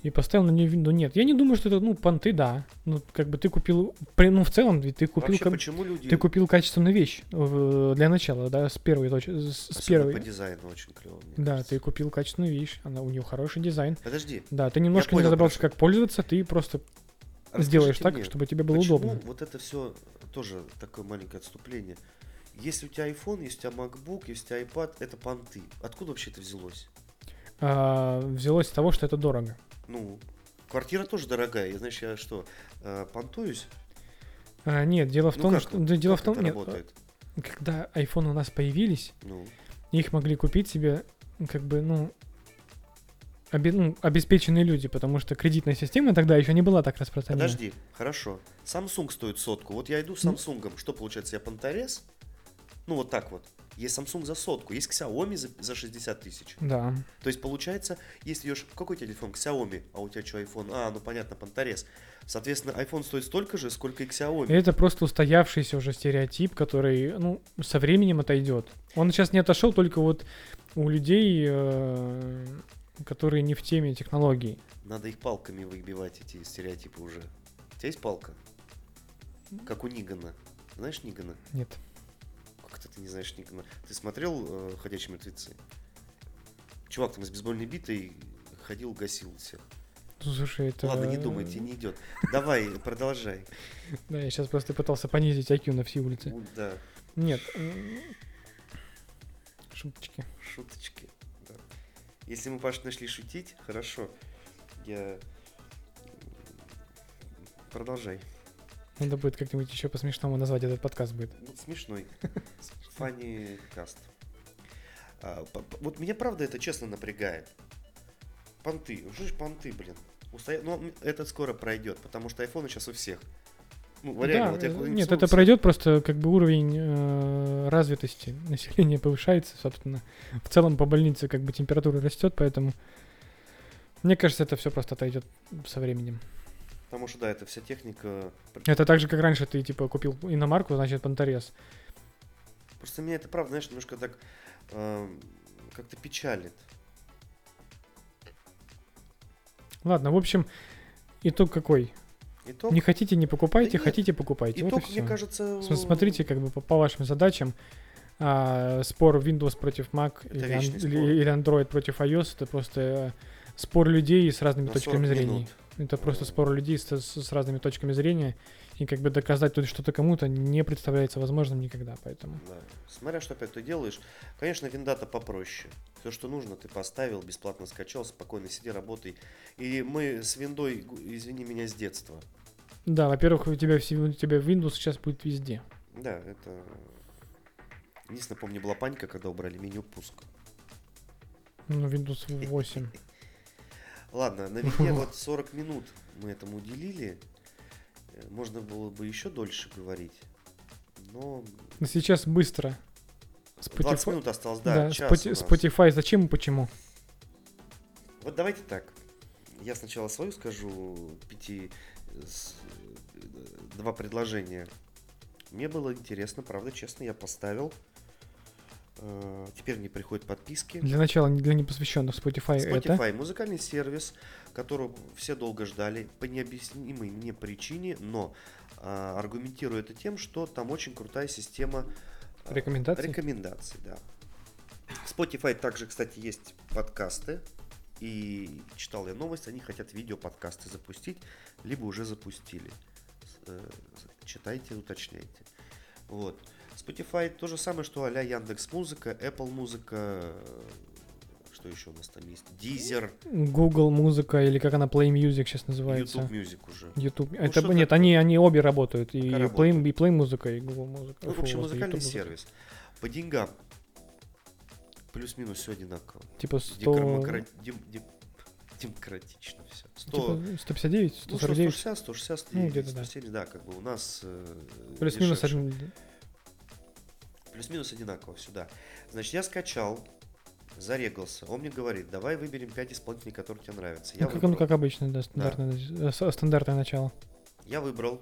И поставил на нее винду. Нет, я не думаю, что это, ну, понты, да. Ну, как бы ты купил, при- ну, в целом, ведь ты купил, Вообще, как- почему люди... ты купил качественную вещь э, для начала, да, с первой точки, с, с Особенно первой. по дизайну очень клево. мне Да, кажется. ты купил качественную вещь, она у нее хороший дизайн. Подожди. Да, ты немножко не понял, разобрался, прошу. как пользоваться, ты просто сделаешь так, мне, чтобы тебе было почему удобно. вот это все тоже такое маленькое отступление. Если у тебя iPhone, есть у тебя MacBook, есть у тебя iPad, это понты. Откуда вообще это взялось? А, взялось с того, что это дорого. Ну, квартира тоже дорогая. Я, знаешь, я что, э, понтуюсь? А, нет, дело в Ну, том, как что да, дело Как в том, это нет, работает? когда iPhone у нас появились, Ну, их могли купить себе, как бы, ну, обе- ну, обеспеченные люди, потому что кредитная система тогда еще не была так распространена. подожди, хорошо. Samsung стоит сотку. Вот я иду с. Samsung. Что получается, я понторез? Ну, вот так вот. Есть Samsung за сотку, есть Xiaomi за, за 60 тысяч. Да. То есть получается, если идешь... Какой телефон? Xiaomi. А у тебя что, iPhone? А, ну понятно, понторез. Соответственно, iPhone стоит столько же, сколько и Xiaomi. Это просто устоявшийся уже стереотип, который, ну, со временем отойдет. Он сейчас не отошел только вот у людей, э, которые не в теме технологий. Надо их палками выбивать, эти стереотипы уже. У тебя есть палка? Как у Нигана. Знаешь Нигана? Нет. Как это ты не знаешь Нигана? Ты смотрел э, «Ходячие мертвецы»? Чувак там с бейсбольной битой ходил, гасил всех. Слушай, это... Ладно, не думай, тебе не идет. Давай, продолжай. Да, я сейчас просто пытался понизить IQ на все улицы. Ну, Да, Нет. Шуточки. шуточки. Если мы, Паш, нашли шутить, хорошо. Я... Продолжай. Надо будет как-нибудь еще по-смешному назвать этот подкаст будет. Ну, смешной. Фанни каст. А, вот меня правда это честно напрягает. Понты. Ж понты, блин? Устоя- Но м, это скоро пройдет, потому что айфоны сейчас у всех. Ну, реально, Да, вот я э, нет, это пройдет, просто как бы уровень э, развитости населения повышается, собственно. В целом по больнице как бы температура растет, поэтому мне кажется, это все просто отойдет со временем. Потому что, да, это вся техника. Это так же, как раньше ты типа купил иномарку, значит понторез. Просто меня это, правда, знаешь, немножко так эм, как-то печалит. Ладно, в общем, итог какой? Итог, Не хотите, не покупайте, Да нет, хотите, покупайте. Вот итог мне всё. кажется... См- Смотрите, как бы по, по вашим задачам. а, спор Windows против Mac Это или, ан- спор. или- Android против iOS это просто э, спор людей с разными на точками 40 зрения. минут. Это просто спор людей с, с- с разными точками зрения. И как бы доказать тут что-то кому-то не представляется возможным никогда. Поэтому. Да. Смотря что опять ты делаешь. Конечно, виндата попроще. Все, что нужно, ты поставил, бесплатно скачал, спокойно сиди, работай. И мы с виндой, извини меня, с детства. Да, во-первых, у тебя, все- у тебя Windows сейчас будет везде. Да, это... Единственное, помню, была паника, когда убрали меню пуск. Ну, Windows 8. Ладно, на вине вот 40 минут мы этому уделили. Э, Можно было бы еще дольше говорить. Но сейчас быстро. 20 Spotify, минут осталось, да, да, час нас. Spotify зачем и почему? Вот давайте так. Я сначала свою скажу, пяти, с- два предложения. Мне было интересно, правда, честно, я поставил. Э, Теперь мне приходят подписки. Для начала, не- для непосвященных Spotify, это. Spotify музыкальный сервис, которого все долго ждали по необъяснимой мне причине, но а, аргументирую это тем, что там очень крутая система а, Рекомендаций? рекомендаций, да. В Spotify также, кстати, есть подкасты. И читал я новость, они хотят видео-подкасты запустить, либо уже запустили. Э, Читайте, уточняйте. Вот. Spotify то же самое, что а-ля Яндекс Музыка, Apple Музыка, э, что еще у нас там есть? Deezer, Google музыка или как она Play Music сейчас называется. YouTube Music уже. YouTube. Ну, это нет, такое? они, они обе работают. И Пока Play, работают. и Play музыка, и Google музыка. Ну, в общем, музыкальный YouTube сервис. По деньгам. Плюс-минус все одинаково. Типа 100... Демокра- дем- дем- Демократично все. 100, Типа 159, ну, что, 149. 160, 160, Ну, и где-то да. 170, да, как бы у нас э, Плюс-минус один. Плюс-минус одинаково сюда. Значит, я скачал, зарегался. Он мне говорит, давай выберем 5 исполнителей, которые тебе нравятся. Я, Ну, как, ну, как обычно, да, стандартное, э, с- стандартное начало. я выбрал.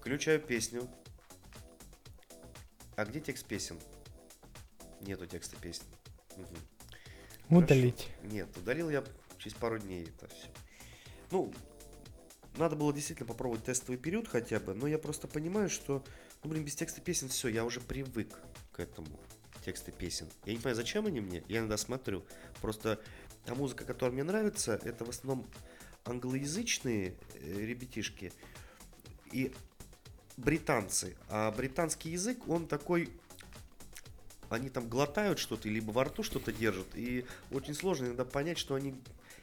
Включаю песню. А где текст песен? Нету текста песни. Мгм. Хорошо. Удалить. Нет, удалил я через пару дней это все. Ну, надо было действительно попробовать тестовый период хотя бы, но я просто понимаю, что, ну, блин, без текста песен все, я уже привык к этому тексты песен. Я не понимаю, зачем они мне, я иногда смотрю. Просто та музыка, которая мне нравится, это в основном англоязычные э, ребятишки и британцы. А британский язык, он такой они там глотают что-то, либо во рту что-то держат, и очень сложно иногда понять, что они...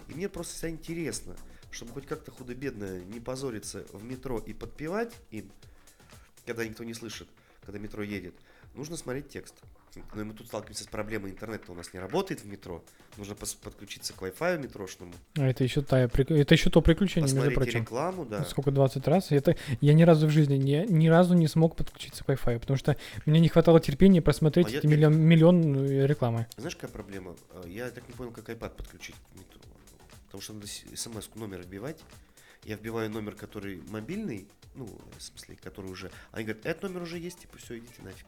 И мне просто всегда интересно, чтобы хоть как-то худо-бедно не позориться в метро и подпевать им, когда никто не слышит, когда метро едет, нужно смотреть текст. Но мы тут сталкиваемся с проблемой, интернет у нас не работает в метро, нужно подключиться к Wi-Fi метрошному, А это еще, та, это еще то приключение, между посмотреть прочим. рекламу, да. Сколько, 20 раз? Это, я ни разу в жизни не, ни разу не смог подключиться к Wi-Fi, потому что мне не хватало терпения просмотреть А я- эти миллион, миллион э, рекламы. Знаешь, какая проблема? А, Я так не понял, как iPad подключить к метро. Потому что надо смс номер вбивать. Я вбиваю номер, который мобильный, ну, в смысле, который уже... Они говорят, этот номер уже есть, типа, все, идите нафиг.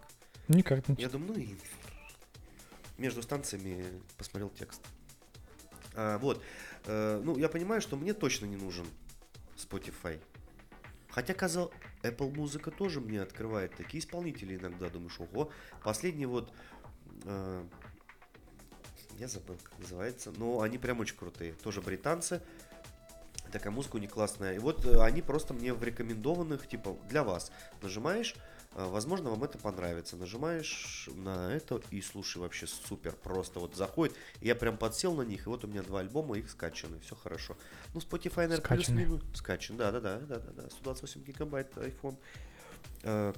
Никак. Я думаю, ну и... между станциями посмотрел текст. А, вот. Э, ну, я понимаю, что мне точно не нужен Spotify. Хотя, казал, Apple музыка тоже мне открывает такие исполнители иногда. Думаешь, ого. Последний вот... Э, я забыл, как называется. Но они прям очень крутые. Тоже британцы. Такая музыка у них классная. И вот э, они просто мне в рекомендованных, типа, для вас. Нажимаешь, возможно, вам это понравится. Нажимаешь на это и слушай, вообще супер. Просто вот заходит. Я прям подсел на них, и вот у меня два альбома, их скачаны. Все хорошо. Ну, Spotify, наверное, Скачаны. плюс-минус. Скачан, да, да, да, да, да, да. 128 гигабайт iPhone. Э,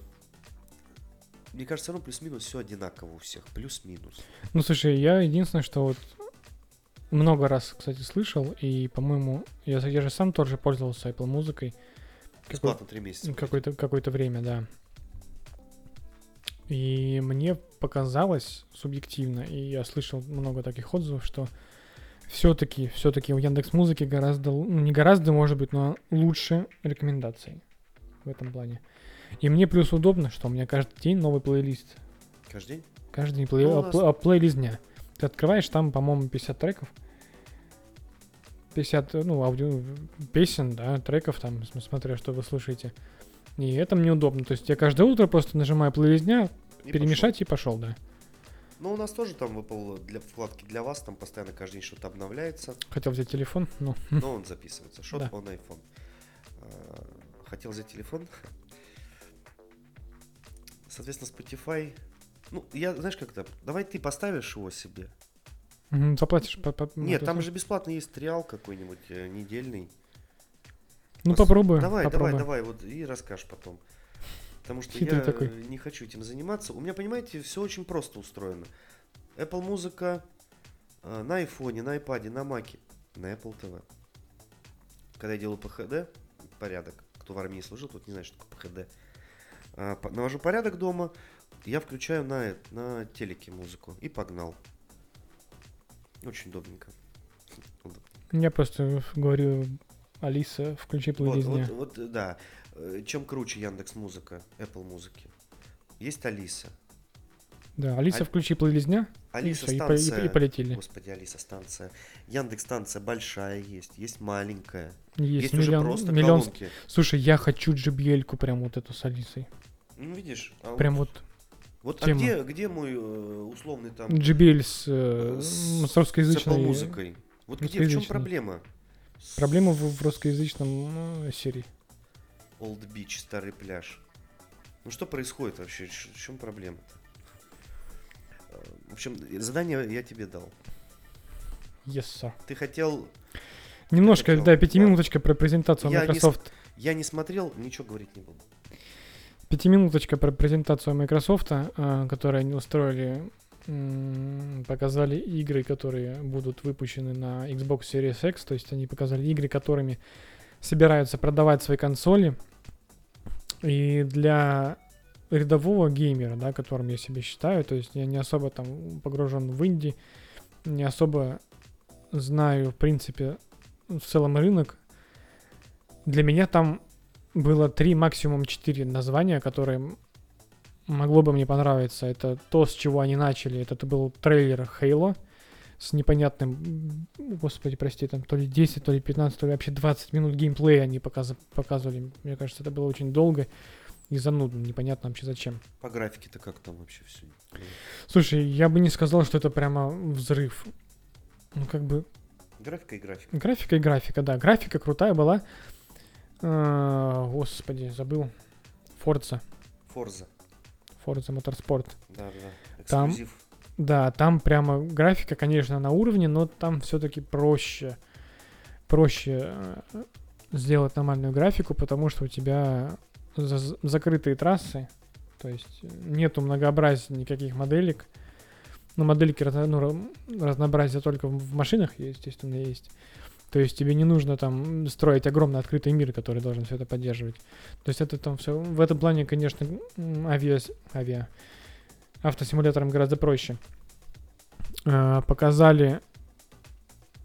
Мне кажется, ну плюс-минус все одинаково у всех. Плюс-минус. Ну, слушай, я единственное, что вот много раз, кстати, слышал, и, по-моему, я, я же сам тоже пользовался Apple музыкой. Бесплатно 3 месяца. Какое-то какое время, да. И мне показалось субъективно, и я слышал много таких отзывов, что все-таки, все-таки у Яндекс Музыки гораздо, ну, не гораздо, может быть, но лучше рекомендаций в этом плане. И мне плюс удобно, что у меня каждый день новый плейлист. Каждый день? Каждый день плей- Ну, а, нас- а, плейлист дня. Ты открываешь, там, по-моему, 50 треков. 50, э, ну, аудио, песен, да, треков там, см- смотря, что вы слушаете. И это мне удобно. То есть я каждое утро просто нажимаю плейлист дня, И перемешать и пошел, да. пошел. Ну, у нас тоже там выпал для вкладки для вас, там постоянно каждый день что-то обновляется, Хотел взять телефон, ну, но он записывается. Шот Да. он iPhone. А, Хотел взять телефон. Соответственно, Spotify. Ну, я, знаешь, как-то. Давай ты поставишь его себе. заплатишь. по- по- Нет, там же бесплатно есть триал какой-нибудь э, недельный. Ну, попробую. Давай, попробую. давай, давай, вот и расскажешь потом. Потому что Хитрый я такой. э, не хочу этим заниматься. У меня, понимаете, все очень просто устроено. Apple музыка э, на айфоне, на iPad, на Маке, на Apple TV. Когда я делаю PHD, порядок, кто в армии служил, тот не знает, что такое PHD. По- навожу порядок дома, я включаю на, э- на телеке музыку и погнал. Очень удобненько. Я просто говорю, Алиса, включи Вот, плейлист вот, вот, э, да. Э, Чем круче Яндекс Музыка, Apple музыки. Есть Алиса. Да, Алиса, Аль- включи плейлист дня. и Алиса и, по- и- станция. и полетели. Господи, Алиса станция. Яндекс станция большая есть, есть маленькая. Есть, Есть, уже миллион, просто миллион колонки. Слушай, я хочу JBL-ку прям вот эту с Алисой. Ну видишь, а Прям вот, вот вот а тема. где, где мой э, условный там JBL с, э, с, с с русскоязычной... Apple музыкой? Вот где, в чем проблема? Проблема в, в русскоязычном э, серии. Old Beach, старый пляж. Ну что происходит вообще? В чем проблема-то? Э, В общем, задание я тебе дал. Yes, sir. Ты хотел Немножко, хотел, да, да. пятиминуточка про презентацию Я не Microsoft. Я не смотрел, ничего говорить не буду. Пятиминуточка про презентацию Microsoft, а, которую они устроили. Показали игры, которые будут выпущены на Xbox Series X. То есть они показали игры, которыми собираются продавать свои консоли. И для рядового геймера, да, которым я себя считаю, то есть я не особо там погружен в инди, не особо знаю, в принципе, в целом рынок. Для меня там было три, максимум четыре названия, которые могло бы мне понравиться. Это то, с чего они начали. Это, был трейлер Halo с непонятным, господи, прости, там то ли 10, то ли 15, то ли вообще 20 минут геймплея они показ- показывали. Мне кажется, это было очень долго и занудно, непонятно вообще зачем. По графике-то как там вообще все? Слушай, я бы не сказал, что это прямо взрыв. Ну, как бы, Графика и графика. графика и графика, да. Графика крутая была. А, господи, забыл. Forza. Forza. Forza Motorsport. Да, да. Там-. Да, там прямо графика, конечно, на уровне, но там все-таки проще. Проще э, сделать нормальную графику, потому что у тебя за- закрытые трассы, то есть нету многообразия никаких моделек. Ну, модельки ну, ра- разнообразие только в машинах, естественно, есть. То есть тебе не нужно там строить огромный открытый мир, который должен все это поддерживать. То есть это там все... В этом плане, конечно, авиа... авиа автосимулятором гораздо проще. А, показали...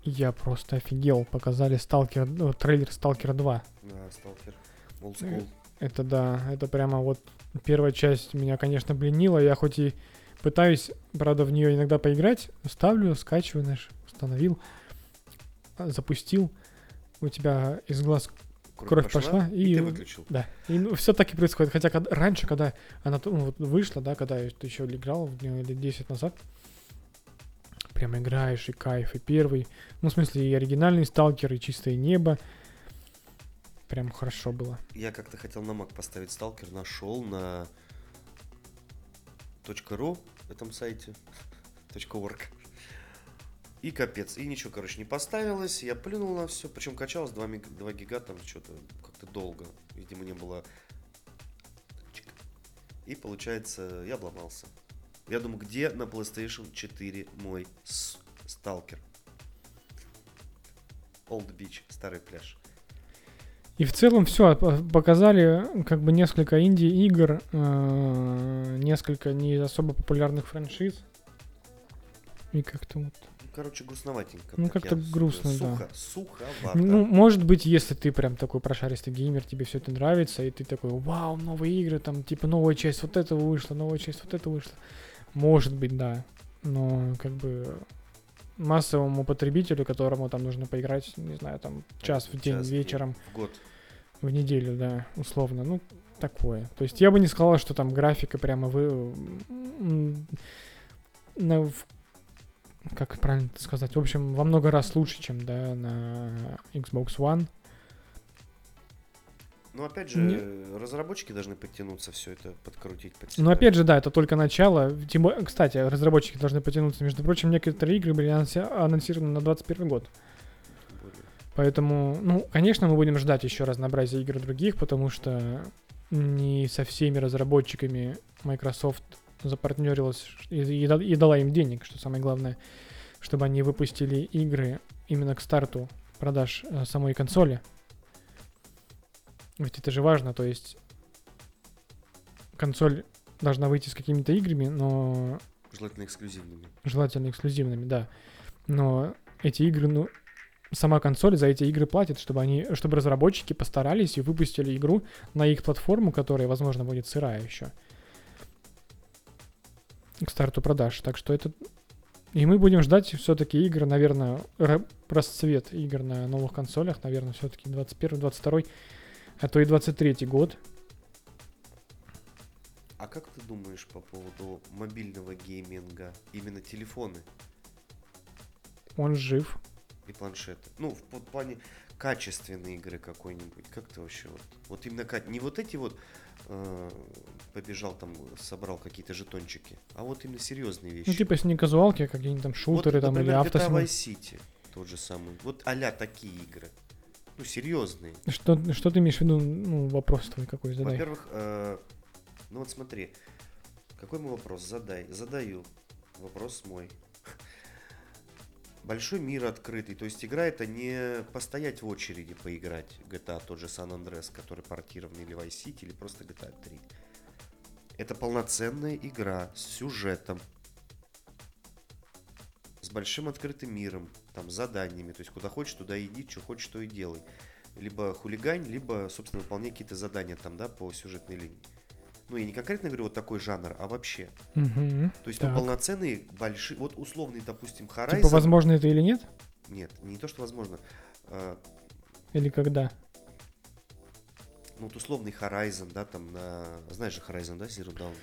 Я просто офигел. Показали Сталкер... ну, трейлер Сталкера 2. Да, сталкер. Old school. Это да, это прямо вот первая часть меня, конечно, пленила. Я хоть и Пытаюсь, правда, в нее иногда поиграть. Ставлю, скачиваю, знаешь, установил, запустил. У тебя из глаз кровь пошла, и, и- ты выключил. Да. И ну, все так и происходит. Хотя когда- раньше, когда она ну, вот вышла, да, когда я еще играл в нее лет 10 назад, прям играешь, и кайф, и первый. Ну, в смысле, и оригинальный сталкер, и чистое небо. Прям хорошо было. Я как-то хотел на Mac поставить сталкер, нашел на .ru этом сайте, .org. И капец, и ничего, короче, не поставилось, я плюнул на все, причем качалось 2, мег... 2 гига, там что-то как-то долго, видимо, не было... И получается, я обломался. Я думаю, где на PlayStation 4 мой сталкер? Old Beach, старый пляж. И в целом все, показали как бы несколько инди-игр, э, несколько не особо популярных франшиз. И как-то вот короче, грустноватенько. Ну, как-то грустно, да. Сухо, суховато. Ну, может быть, если ты прям такой прошаристый геймер, тебе все это нравится, и ты такой, вау, новые игры, там, типа, новая часть вот этого вышла, новая часть вот этого вышла. Может быть, да. Но, как бы, массовому потребителю, которому там нужно поиграть, не знаю, там, час в день, Час вечером, В год. в неделю, да, условно, ну, такое. То есть я бы не сказал, что там графика прямо вы... на, в- как правильно это сказать? В общем, во много раз лучше, чем, да, на Xbox One. Ну, опять же, Не- разработчики должны подтянуться, все это подкрутить под себя. Но опять же, да, это только начало. Тем кстати, разработчики должны потянуться. Между прочим, некоторые игры были анонси- анонсированы на 21 год. Поэтому, ну, конечно, мы будем ждать еще разнообразия игр других, потому что не со всеми разработчиками Microsoft запартнерилась и, и и дала им денег, что самое главное, чтобы они выпустили игры именно к старту продаж э, самой консоли. Ведь это же важно, то есть консоль должна выйти с какими-то играми, но Желательно эксклюзивными. желательно эксклюзивными, да. Но эти игры, ну, сама консоль за эти игры платит, чтобы они, чтобы разработчики постарались и выпустили игру на их платформу, которая, возможно, будет сырая еще к старту продаж. Так что это и мы будем ждать все-таки игры, наверное, ра- расцвет игр на новых консолях, наверное, все-таки 21, 22, а то и 23 год. А как ты думаешь по поводу мобильного гейминга? Именно телефоны Он жив. и планшеты. Ну, в плане качественной игры какой-нибудь. Как ты вообще вот... Вот именно. Не вот эти вот... э, побежал там, собрал какие-то жетончики. А вот именно серьезные вещи. Ну, типа, если не казуалки, а какие-нибудь там шутеры вот, там или например, GTA автосимуляторы. Vice City. Тот же самый. Вот а такие игры. Ну, серьезные. Что, что ты имеешь в виду? Ну, вопрос твой какой задай. Во-первых, э, ну вот смотри, какой мой вопрос? Задай. Задаю. Вопрос мой. Большой мир открытый, то есть игра это не постоять в очереди поиграть GTA, тот же San Andreas, который портирован или Vice City, или просто GTA 3. Это полноценная игра с сюжетом, с большим открытым миром, там, заданиями, то есть куда хочешь, туда иди, что хочешь, то и делай. Либо хулигань, либо, собственно, выполняй какие-то задания там, да, по сюжетной линии. Ну, я не конкретно говорю вот такой жанр, а вообще. Мгм. То есть, Так. ну, полноценные, большие, вот условный, допустим, Horizon. Типа, возможно это или нет? Нет, не то, что возможно. А, Или когда? ну, вот условный Horizon, да, там на... Знаешь же Horizon, да, Zero Dawn?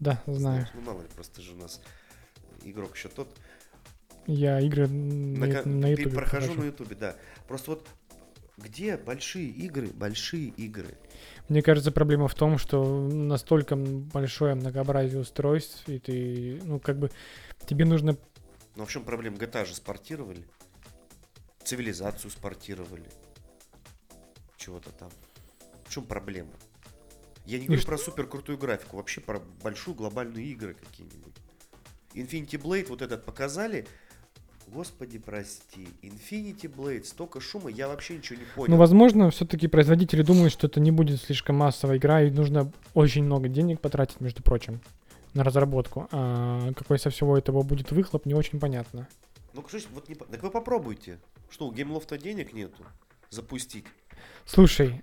Да, знаю. Знаешь, Ну, мало ли, просто же у нас игрок еще тот. Я игры На, на, на YouTube прохожу прохожу. на ютубе, да. Просто вот где большие игры, большие игры? Мне кажется, проблема в том, что настолько большое многообразие устройств, и ты, ну, как бы, тебе нужно... Ну, в чем проблема? GTA же спортировали. Цивилизацию спортировали. Чего-то там. В чем проблема? Я не И говорю что- про супер крутую графику, вообще про большую глобальную игры какие-нибудь. Infinity Blade вот этот показали. Господи, прости. Infinity Blade, столько шума, я вообще ничего не понял. Ну, возможно, все-таки производители думают, что это не будет слишком массовая игра, и нужно очень много денег потратить, между прочим, на разработку. А какой со всего этого будет выхлоп, не очень понятно. Ну, ж, вот не... Так вы попробуйте. Что, у геймлофта денег нету? Запустить. Слушай,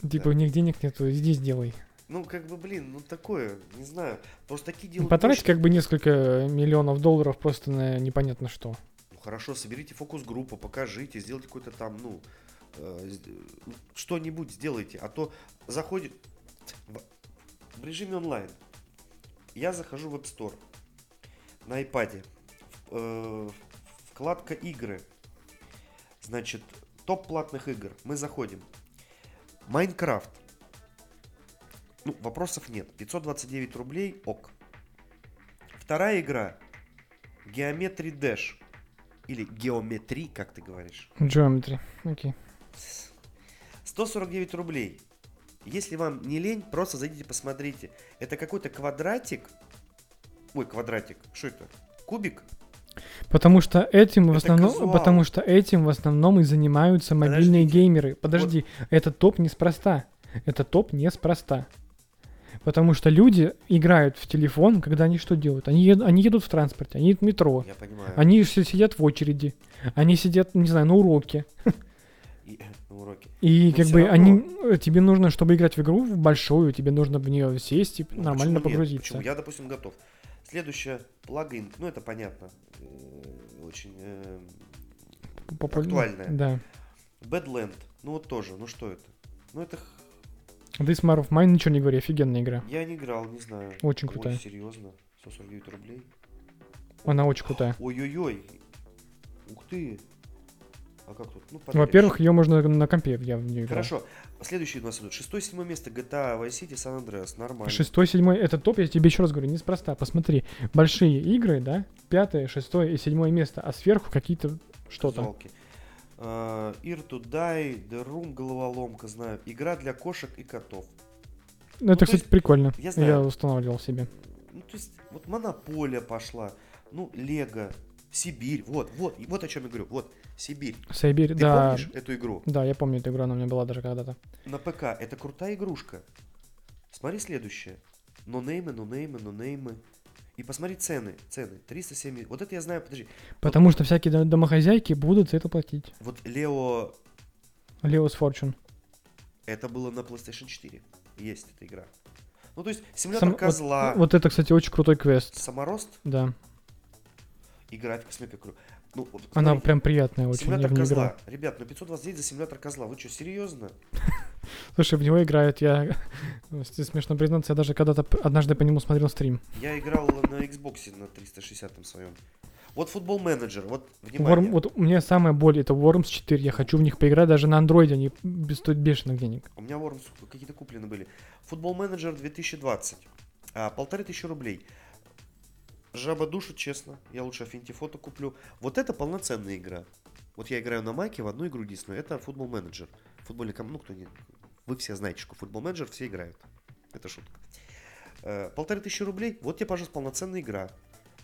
типа, Да. у них денег нету, иди сделай. Ну, как бы, блин, ну такое, не знаю. Просто такие делают... Потратить как бы несколько миллионов долларов просто на непонятно что. Ну, хорошо, соберите фокус-группу, покажите, сделайте какой-то там, ну, э, ну, что-нибудь сделайте. А то заходит в, в режиме онлайн. Я захожу в App Store на iPad. Э, вкладка игры. Значит, топ платных игр. Мы заходим. Майнкрафт. Ну, вопросов нет. 529 рублей, ок. Вторая игра. Geometry Dash. Или Geometry, как ты говоришь. Geometry. Окей. 149 рублей. Если вам не лень, просто зайдите посмотрите. Это какой-то квадратик. Ой, квадратик. Что это? Кубик? Потому что этим в Это основном, казуал. потому что этим в основном и занимаются мобильные Подождите. геймеры. Подожди, этот топ неспроста. Это топ неспроста. Потому что люди играют в телефон, когда они что делают? Они, ед- они едут в транспорте, они едут в метро, Я понимаю. они си- сидят в очереди, они сидят, не знаю, на уроке. И- на уроке. И Но как бы равно. они, э, тебе нужно, чтобы играть в игру в большую, тебе нужно в нее сесть и Ну, нормально почему нет? погрузиться. Почему? Я, допустим, готов. Следующее, плагин. Ну, это понятно. Э, Очень э, Попу- актуальная. Да. Badland. Ну, вот тоже. Ну, что это? Ну, это... This Mar of Mine, ничего не говори, офигенная игра. Я не играл, не знаю. Очень Ой, крутая. серьезно? 149 рублей? Она очень крутая. Ой-ой-ой. Ух ты. А как тут? Ну. Во-первых, ее можно на компе, я в нее играл. Хорошо. Следующий у нас идут. Шестое, седьмое место. GTA, Vice City, San Andreas. Нормально. Шестой, седьмой, это топ, я тебе еще раз говорю, неспроста. Посмотри, большие игры, да, пятое, шестое и седьмое место, а сверху какие-то что-то. Казуалки. Ear to Die, The Room, головоломка, знаю. Игра для кошек и котов. Ну, это, то кстати, есть, прикольно. я Я, знаю. устанавливал себе. Ну, то есть, вот Монополия пошла. Ну, Лего, Сибирь. Вот, вот, вот о чем я говорю. Вот, Сибирь. Сайбирь, Ты да. помнишь эту игру? Да, я помню эту игру, она у меня была даже когда-то. На ПК. Это крутая игрушка. Смотри следующее. Нонеймы, нонеймы, нонеймы. И посмотри цены. Цены. 307. Вот это я знаю, подожди. Потому что всякие дом- домохозяйки будут за это платить. Вот Лео, Leo's Fortune. это было на PlayStation 4. Есть эта игра. Ну, то есть, симулятор Сам- вот- козла, Вот, это, кстати, очень крутой квест. саморост Да. и графика, смотри, как кру- Ну, вот Она прям приятная очень, я Симулятор в нее играл. козла. Ребят, ну 529 за симулятор козла. Вы что, серьезно? Слушай, в него играют, я... Смешно признаться, я даже когда-то однажды по нему смотрел стрим. Я играл на Xbox на 360 своем. Вот футбол менеджер, вот внимание. Worm, вот у меня самая боль это Worms 4. Я хочу в них поиграть даже на андроиде, они стоят бешеных денег. У меня Worms какие-то куплены были. Футбол менеджер 2020. А, полторы тысячи рублей. Жаба душу, честно. Я лучше Affinity фото куплю. Вот это полноценная игра. Вот я играю на майке в одну игру единственную. Это футбол менеджер. Футбольный ком... Ну, кто не... Вы все знаете, что футбол менеджер все играют. Это шутка. Э, Полторы тысячи рублей. Вот тебе, пожалуйста, полноценная игра.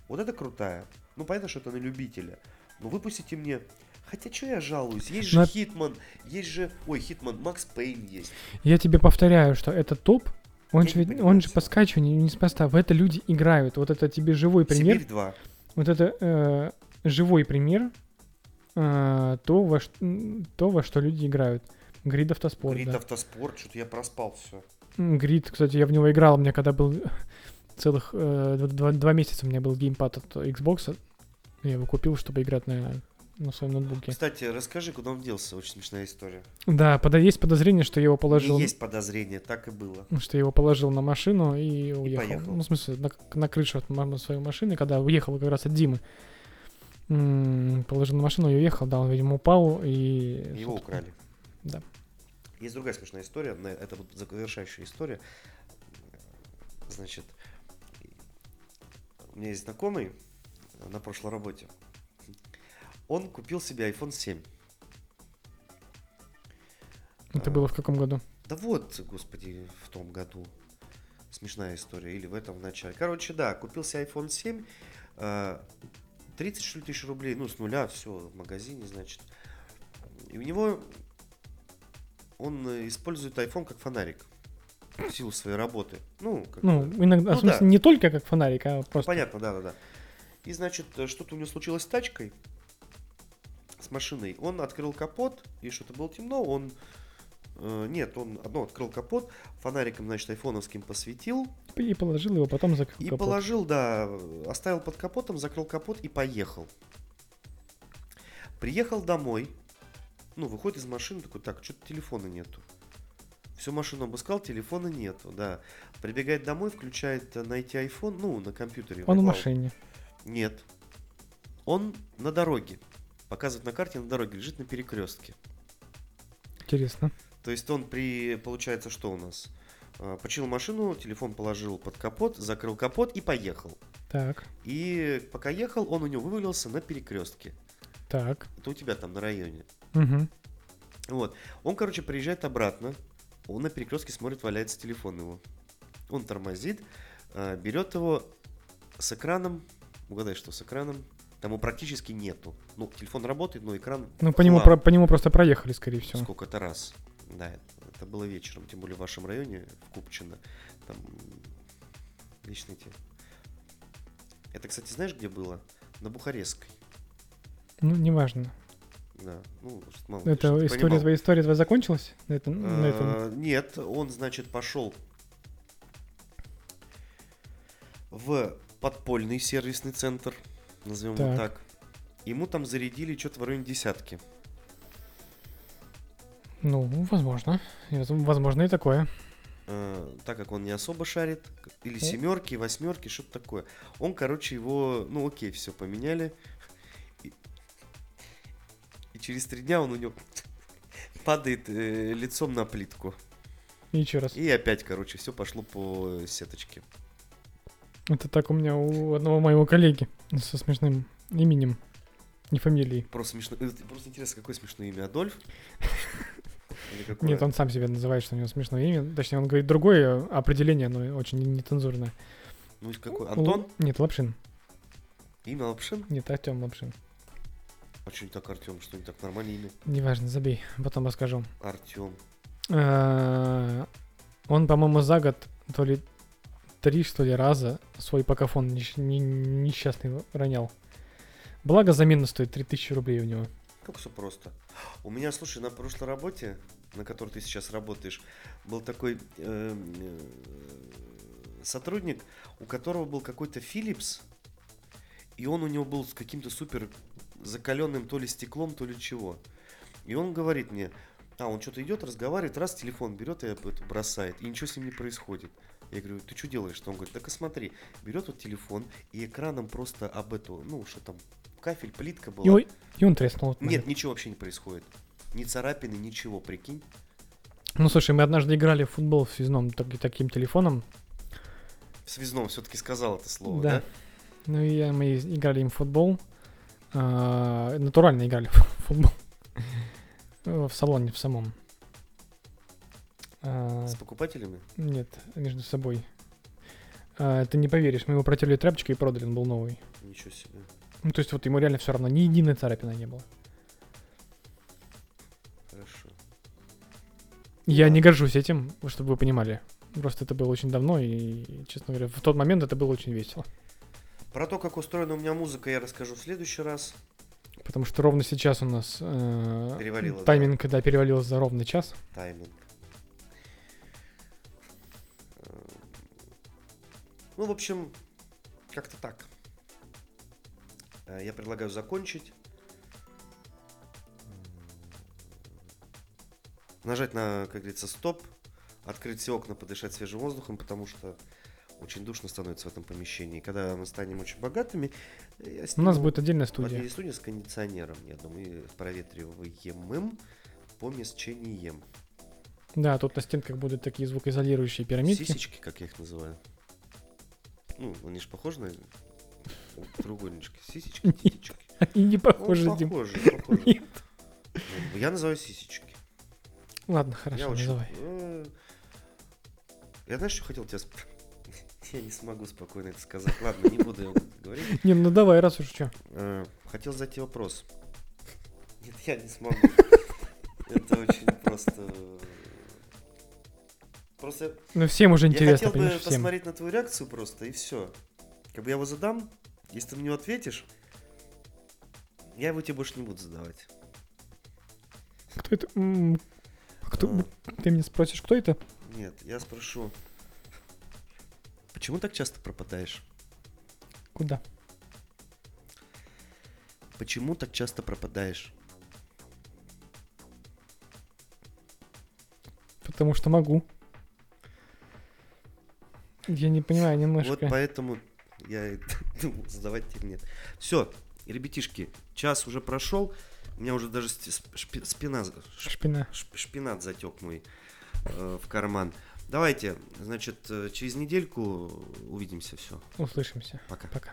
Вот это крутая. Ну, понятно, что это на любителя. Но выпустите мне... Хотя, что я жалуюсь? Есть же На- Hitman, есть же... Ой, Hitman, Max Payne есть. Я тебе повторяю, что это топ, он Я же, ведь- он же по скачиванию неспроста. В это люди играют. Вот это тебе живой пример. Сибирь 2. Вот это э, живой пример э, то, во, то, во что люди играют. Grid Autosport, Grid да. Autosport, что-то я проспал все. Grid, кстати, я в него играл, у меня когда был целых э, два- два месяца у меня был геймпад от Xbox. Я его купил, чтобы играть на, на своем ноутбуке. Кстати, расскажи, куда он делся. Очень смешная история. Да, пода- есть подозрение, что его положил. Не есть подозрение, так и было. Что я его положил на машину и уехал. поехал. Ну, в смысле, на, на крышу от своей машины, когда уехал как раз от Димы. Положил на машину и уехал, да, он, видимо, упал и... Его украли. Да. Есть другая смешная история. Это вот завершающая история. Значит, у меня есть знакомый на прошлой работе. Он купил себе iPhone 7. Это А, было в каком году? Да вот, господи, в том году. Смешная история. Или в этом в начале. Короче, да, купил себе iPhone 7. э, 30 что ли, тысяч рублей. Ну, с нуля, все, в магазине, значит. И у него... Он э, использует iPhone как фонарик. В силу своей работы. Ну, как Ну, иногда, ну в смысле, да. не только как фонарик, а просто... Понятно, да, да, да. И, значит, э, что-то у него случилось с тачкой, с машиной. Он открыл капот, и что-то было темно, он э, нет, он одно открыл капот, фонариком, значит, айфоновским посветил, И положил его, потом закрыл и капот. положил, да, оставил под капотом, закрыл капот и поехал. Приехал домой, ну, выходит из машины, такой, так, что-то телефона нету. Всю машину обыскал, телефона нету, да. Прибегает домой, включает э, найти iPhone, ну, на компьютере. Он в машине. Нет. Он на дороге. Показывает на карте на дороге, лежит на перекрестке. Интересно. То есть он при, получается, что у нас? А, Починил машину, телефон положил под капот, закрыл капот и поехал. Так, И пока ехал, он у него вывалился на перекрестке. так. Это у тебя там на районе. Угу. Вот. Он, короче, приезжает обратно. Он на перекрестке смотрит, валяется телефон его. Он тормозит, а, берет его с экраном. Угадай, что с экраном? Там его практически нету. Ну, телефон работает, но экран Ну, по нему, про- по нему просто проехали, скорее всего. сколько-то раз. Да, это, было вечером, тем более в вашем районе, в Купчино. Там вечно эти... Это, кстати, знаешь, где было? На Бухарестской. Ну, неважно. Да. Ну, мало Это история, понимал. твоя история твоя закончилась? На этом, на этом? А, Нет, он, значит, пошел в подпольный сервисный центр, назовем его Так. так. Ему там зарядили что-то в районе десятки. Ну, возможно. Возможно и такое. Э, так как он не особо шарит, или семерки, восьмерки, что-то такое. Он, короче, его, ну окей, все поменяли. И, и через три дня он у него падает э, лицом на плитку. И еще раз. И опять, короче, все пошло по сеточке. Это так у меня у одного моего коллеги со смешным именем. Не фамилией. Просто смешно. э, Просто интересно, какое смешное имя? Адольф? Нет, он сам себя называет, что у него смешное имя. Точнее, он говорит другое определение, но очень нецензурное. Ну, какой? Антон? Л- Нет, Лапшин. Имя Лапшин? Нет, Артем Лапшин. А что не так Артем? Что не так нормальное имя? Неважно, забей, потом расскажу. Артем. Э, Он, по-моему, за год то ли три, что ли, раза свой покафон несчастный ронял. Благо замена стоит 3000 рублей у него. Как все просто. У меня, слушай, на прошлой работе, на которой ты сейчас работаешь, был такой э, э, сотрудник, у которого был какой-то Philips, и он у него был с каким-то супер закаленным то ли стеклом, то ли чего. И он говорит мне, а, он что-то идет, разговаривает, раз телефон берет и бросает, и ничего с ним не происходит. Я говорю, ты что делаешь? Он говорит, так и смотри, берет вот телефон и экраном просто об эту, ну, что там, кафель, плитка была. И, ой, и он треснул. Нет, ничего вообще не происходит. Ни царапины, ничего, прикинь. Ну, слушай, мы однажды играли в футбол в связном так- таким телефоном. В связном все-таки сказал это слово, Да. да? Ну и я- мы играли им в футбол. А, натурально играли в футбол. В салоне в самом. А, С покупателями? Нет, между собой. А, ты не поверишь, мы его протерли тряпочкой и продали, он был новый. Ничего себе. Ну, то есть вот ему реально все равно, ни единой царапины не было. Хорошо. Я Да. не горжусь этим, чтобы вы понимали. Просто это было очень давно, и, честно говоря, в тот момент это было очень весело. Про то, как устроена у меня музыка, я расскажу в следующий раз. Потому что ровно сейчас у нас э, Перевалило, да. тайминг, когда перевалил за ровный час. Тайминг. Ну, в общем, как-то так. Э, Я предлагаю закончить. Нажать на, как говорится, стоп, открыть все окна, подышать свежим воздухом, потому что очень душно становится в этом помещении. Когда мы станем очень богатыми, э, я У нас сниму будет отдельная студия. отдельную студию с кондиционером, я думаю, и проветриваемым помещением. Да, тут на стенках будут такие звукоизолирующие пирамидки. Сисечки, как я их называю. Ну, они же похожи на треугольнички. Сисечки, сисечки. Они не Ну, похожи, Дим. похожи, похожи. Нет. Ну, Я называю сисечки. Ладно, Я хорошо, очень... называй. э, Я знаешь, что хотел тебя спросить? Я не смогу спокойно это сказать. Ладно, не буду я говорить. Не, ну давай, раз уж что. Э, Хотел задать тебе вопрос. Нет, я не смогу. Это очень просто... Просто Ну всем уже я интересно, хотел бы всем. посмотреть на твою реакцию просто, и все. Как бы я его задам, если ты него ответишь, я его тебе больше не буду задавать. Кто это? Кто, А, ты меня спросишь, кто это? нет, я спрошу. Почему так часто пропадаешь? Куда? Почему так часто пропадаешь? Потому что могу. Я не понимаю немножко. Вот поэтому я думал, задавать тебе нет. Все, ребятишки, час уже прошел. У меня уже даже шпи- спина, Шпина. шпинат затек мой э, в карман. Давайте, значит, э, через недельку увидимся. Все, Услышимся. пока. Пока.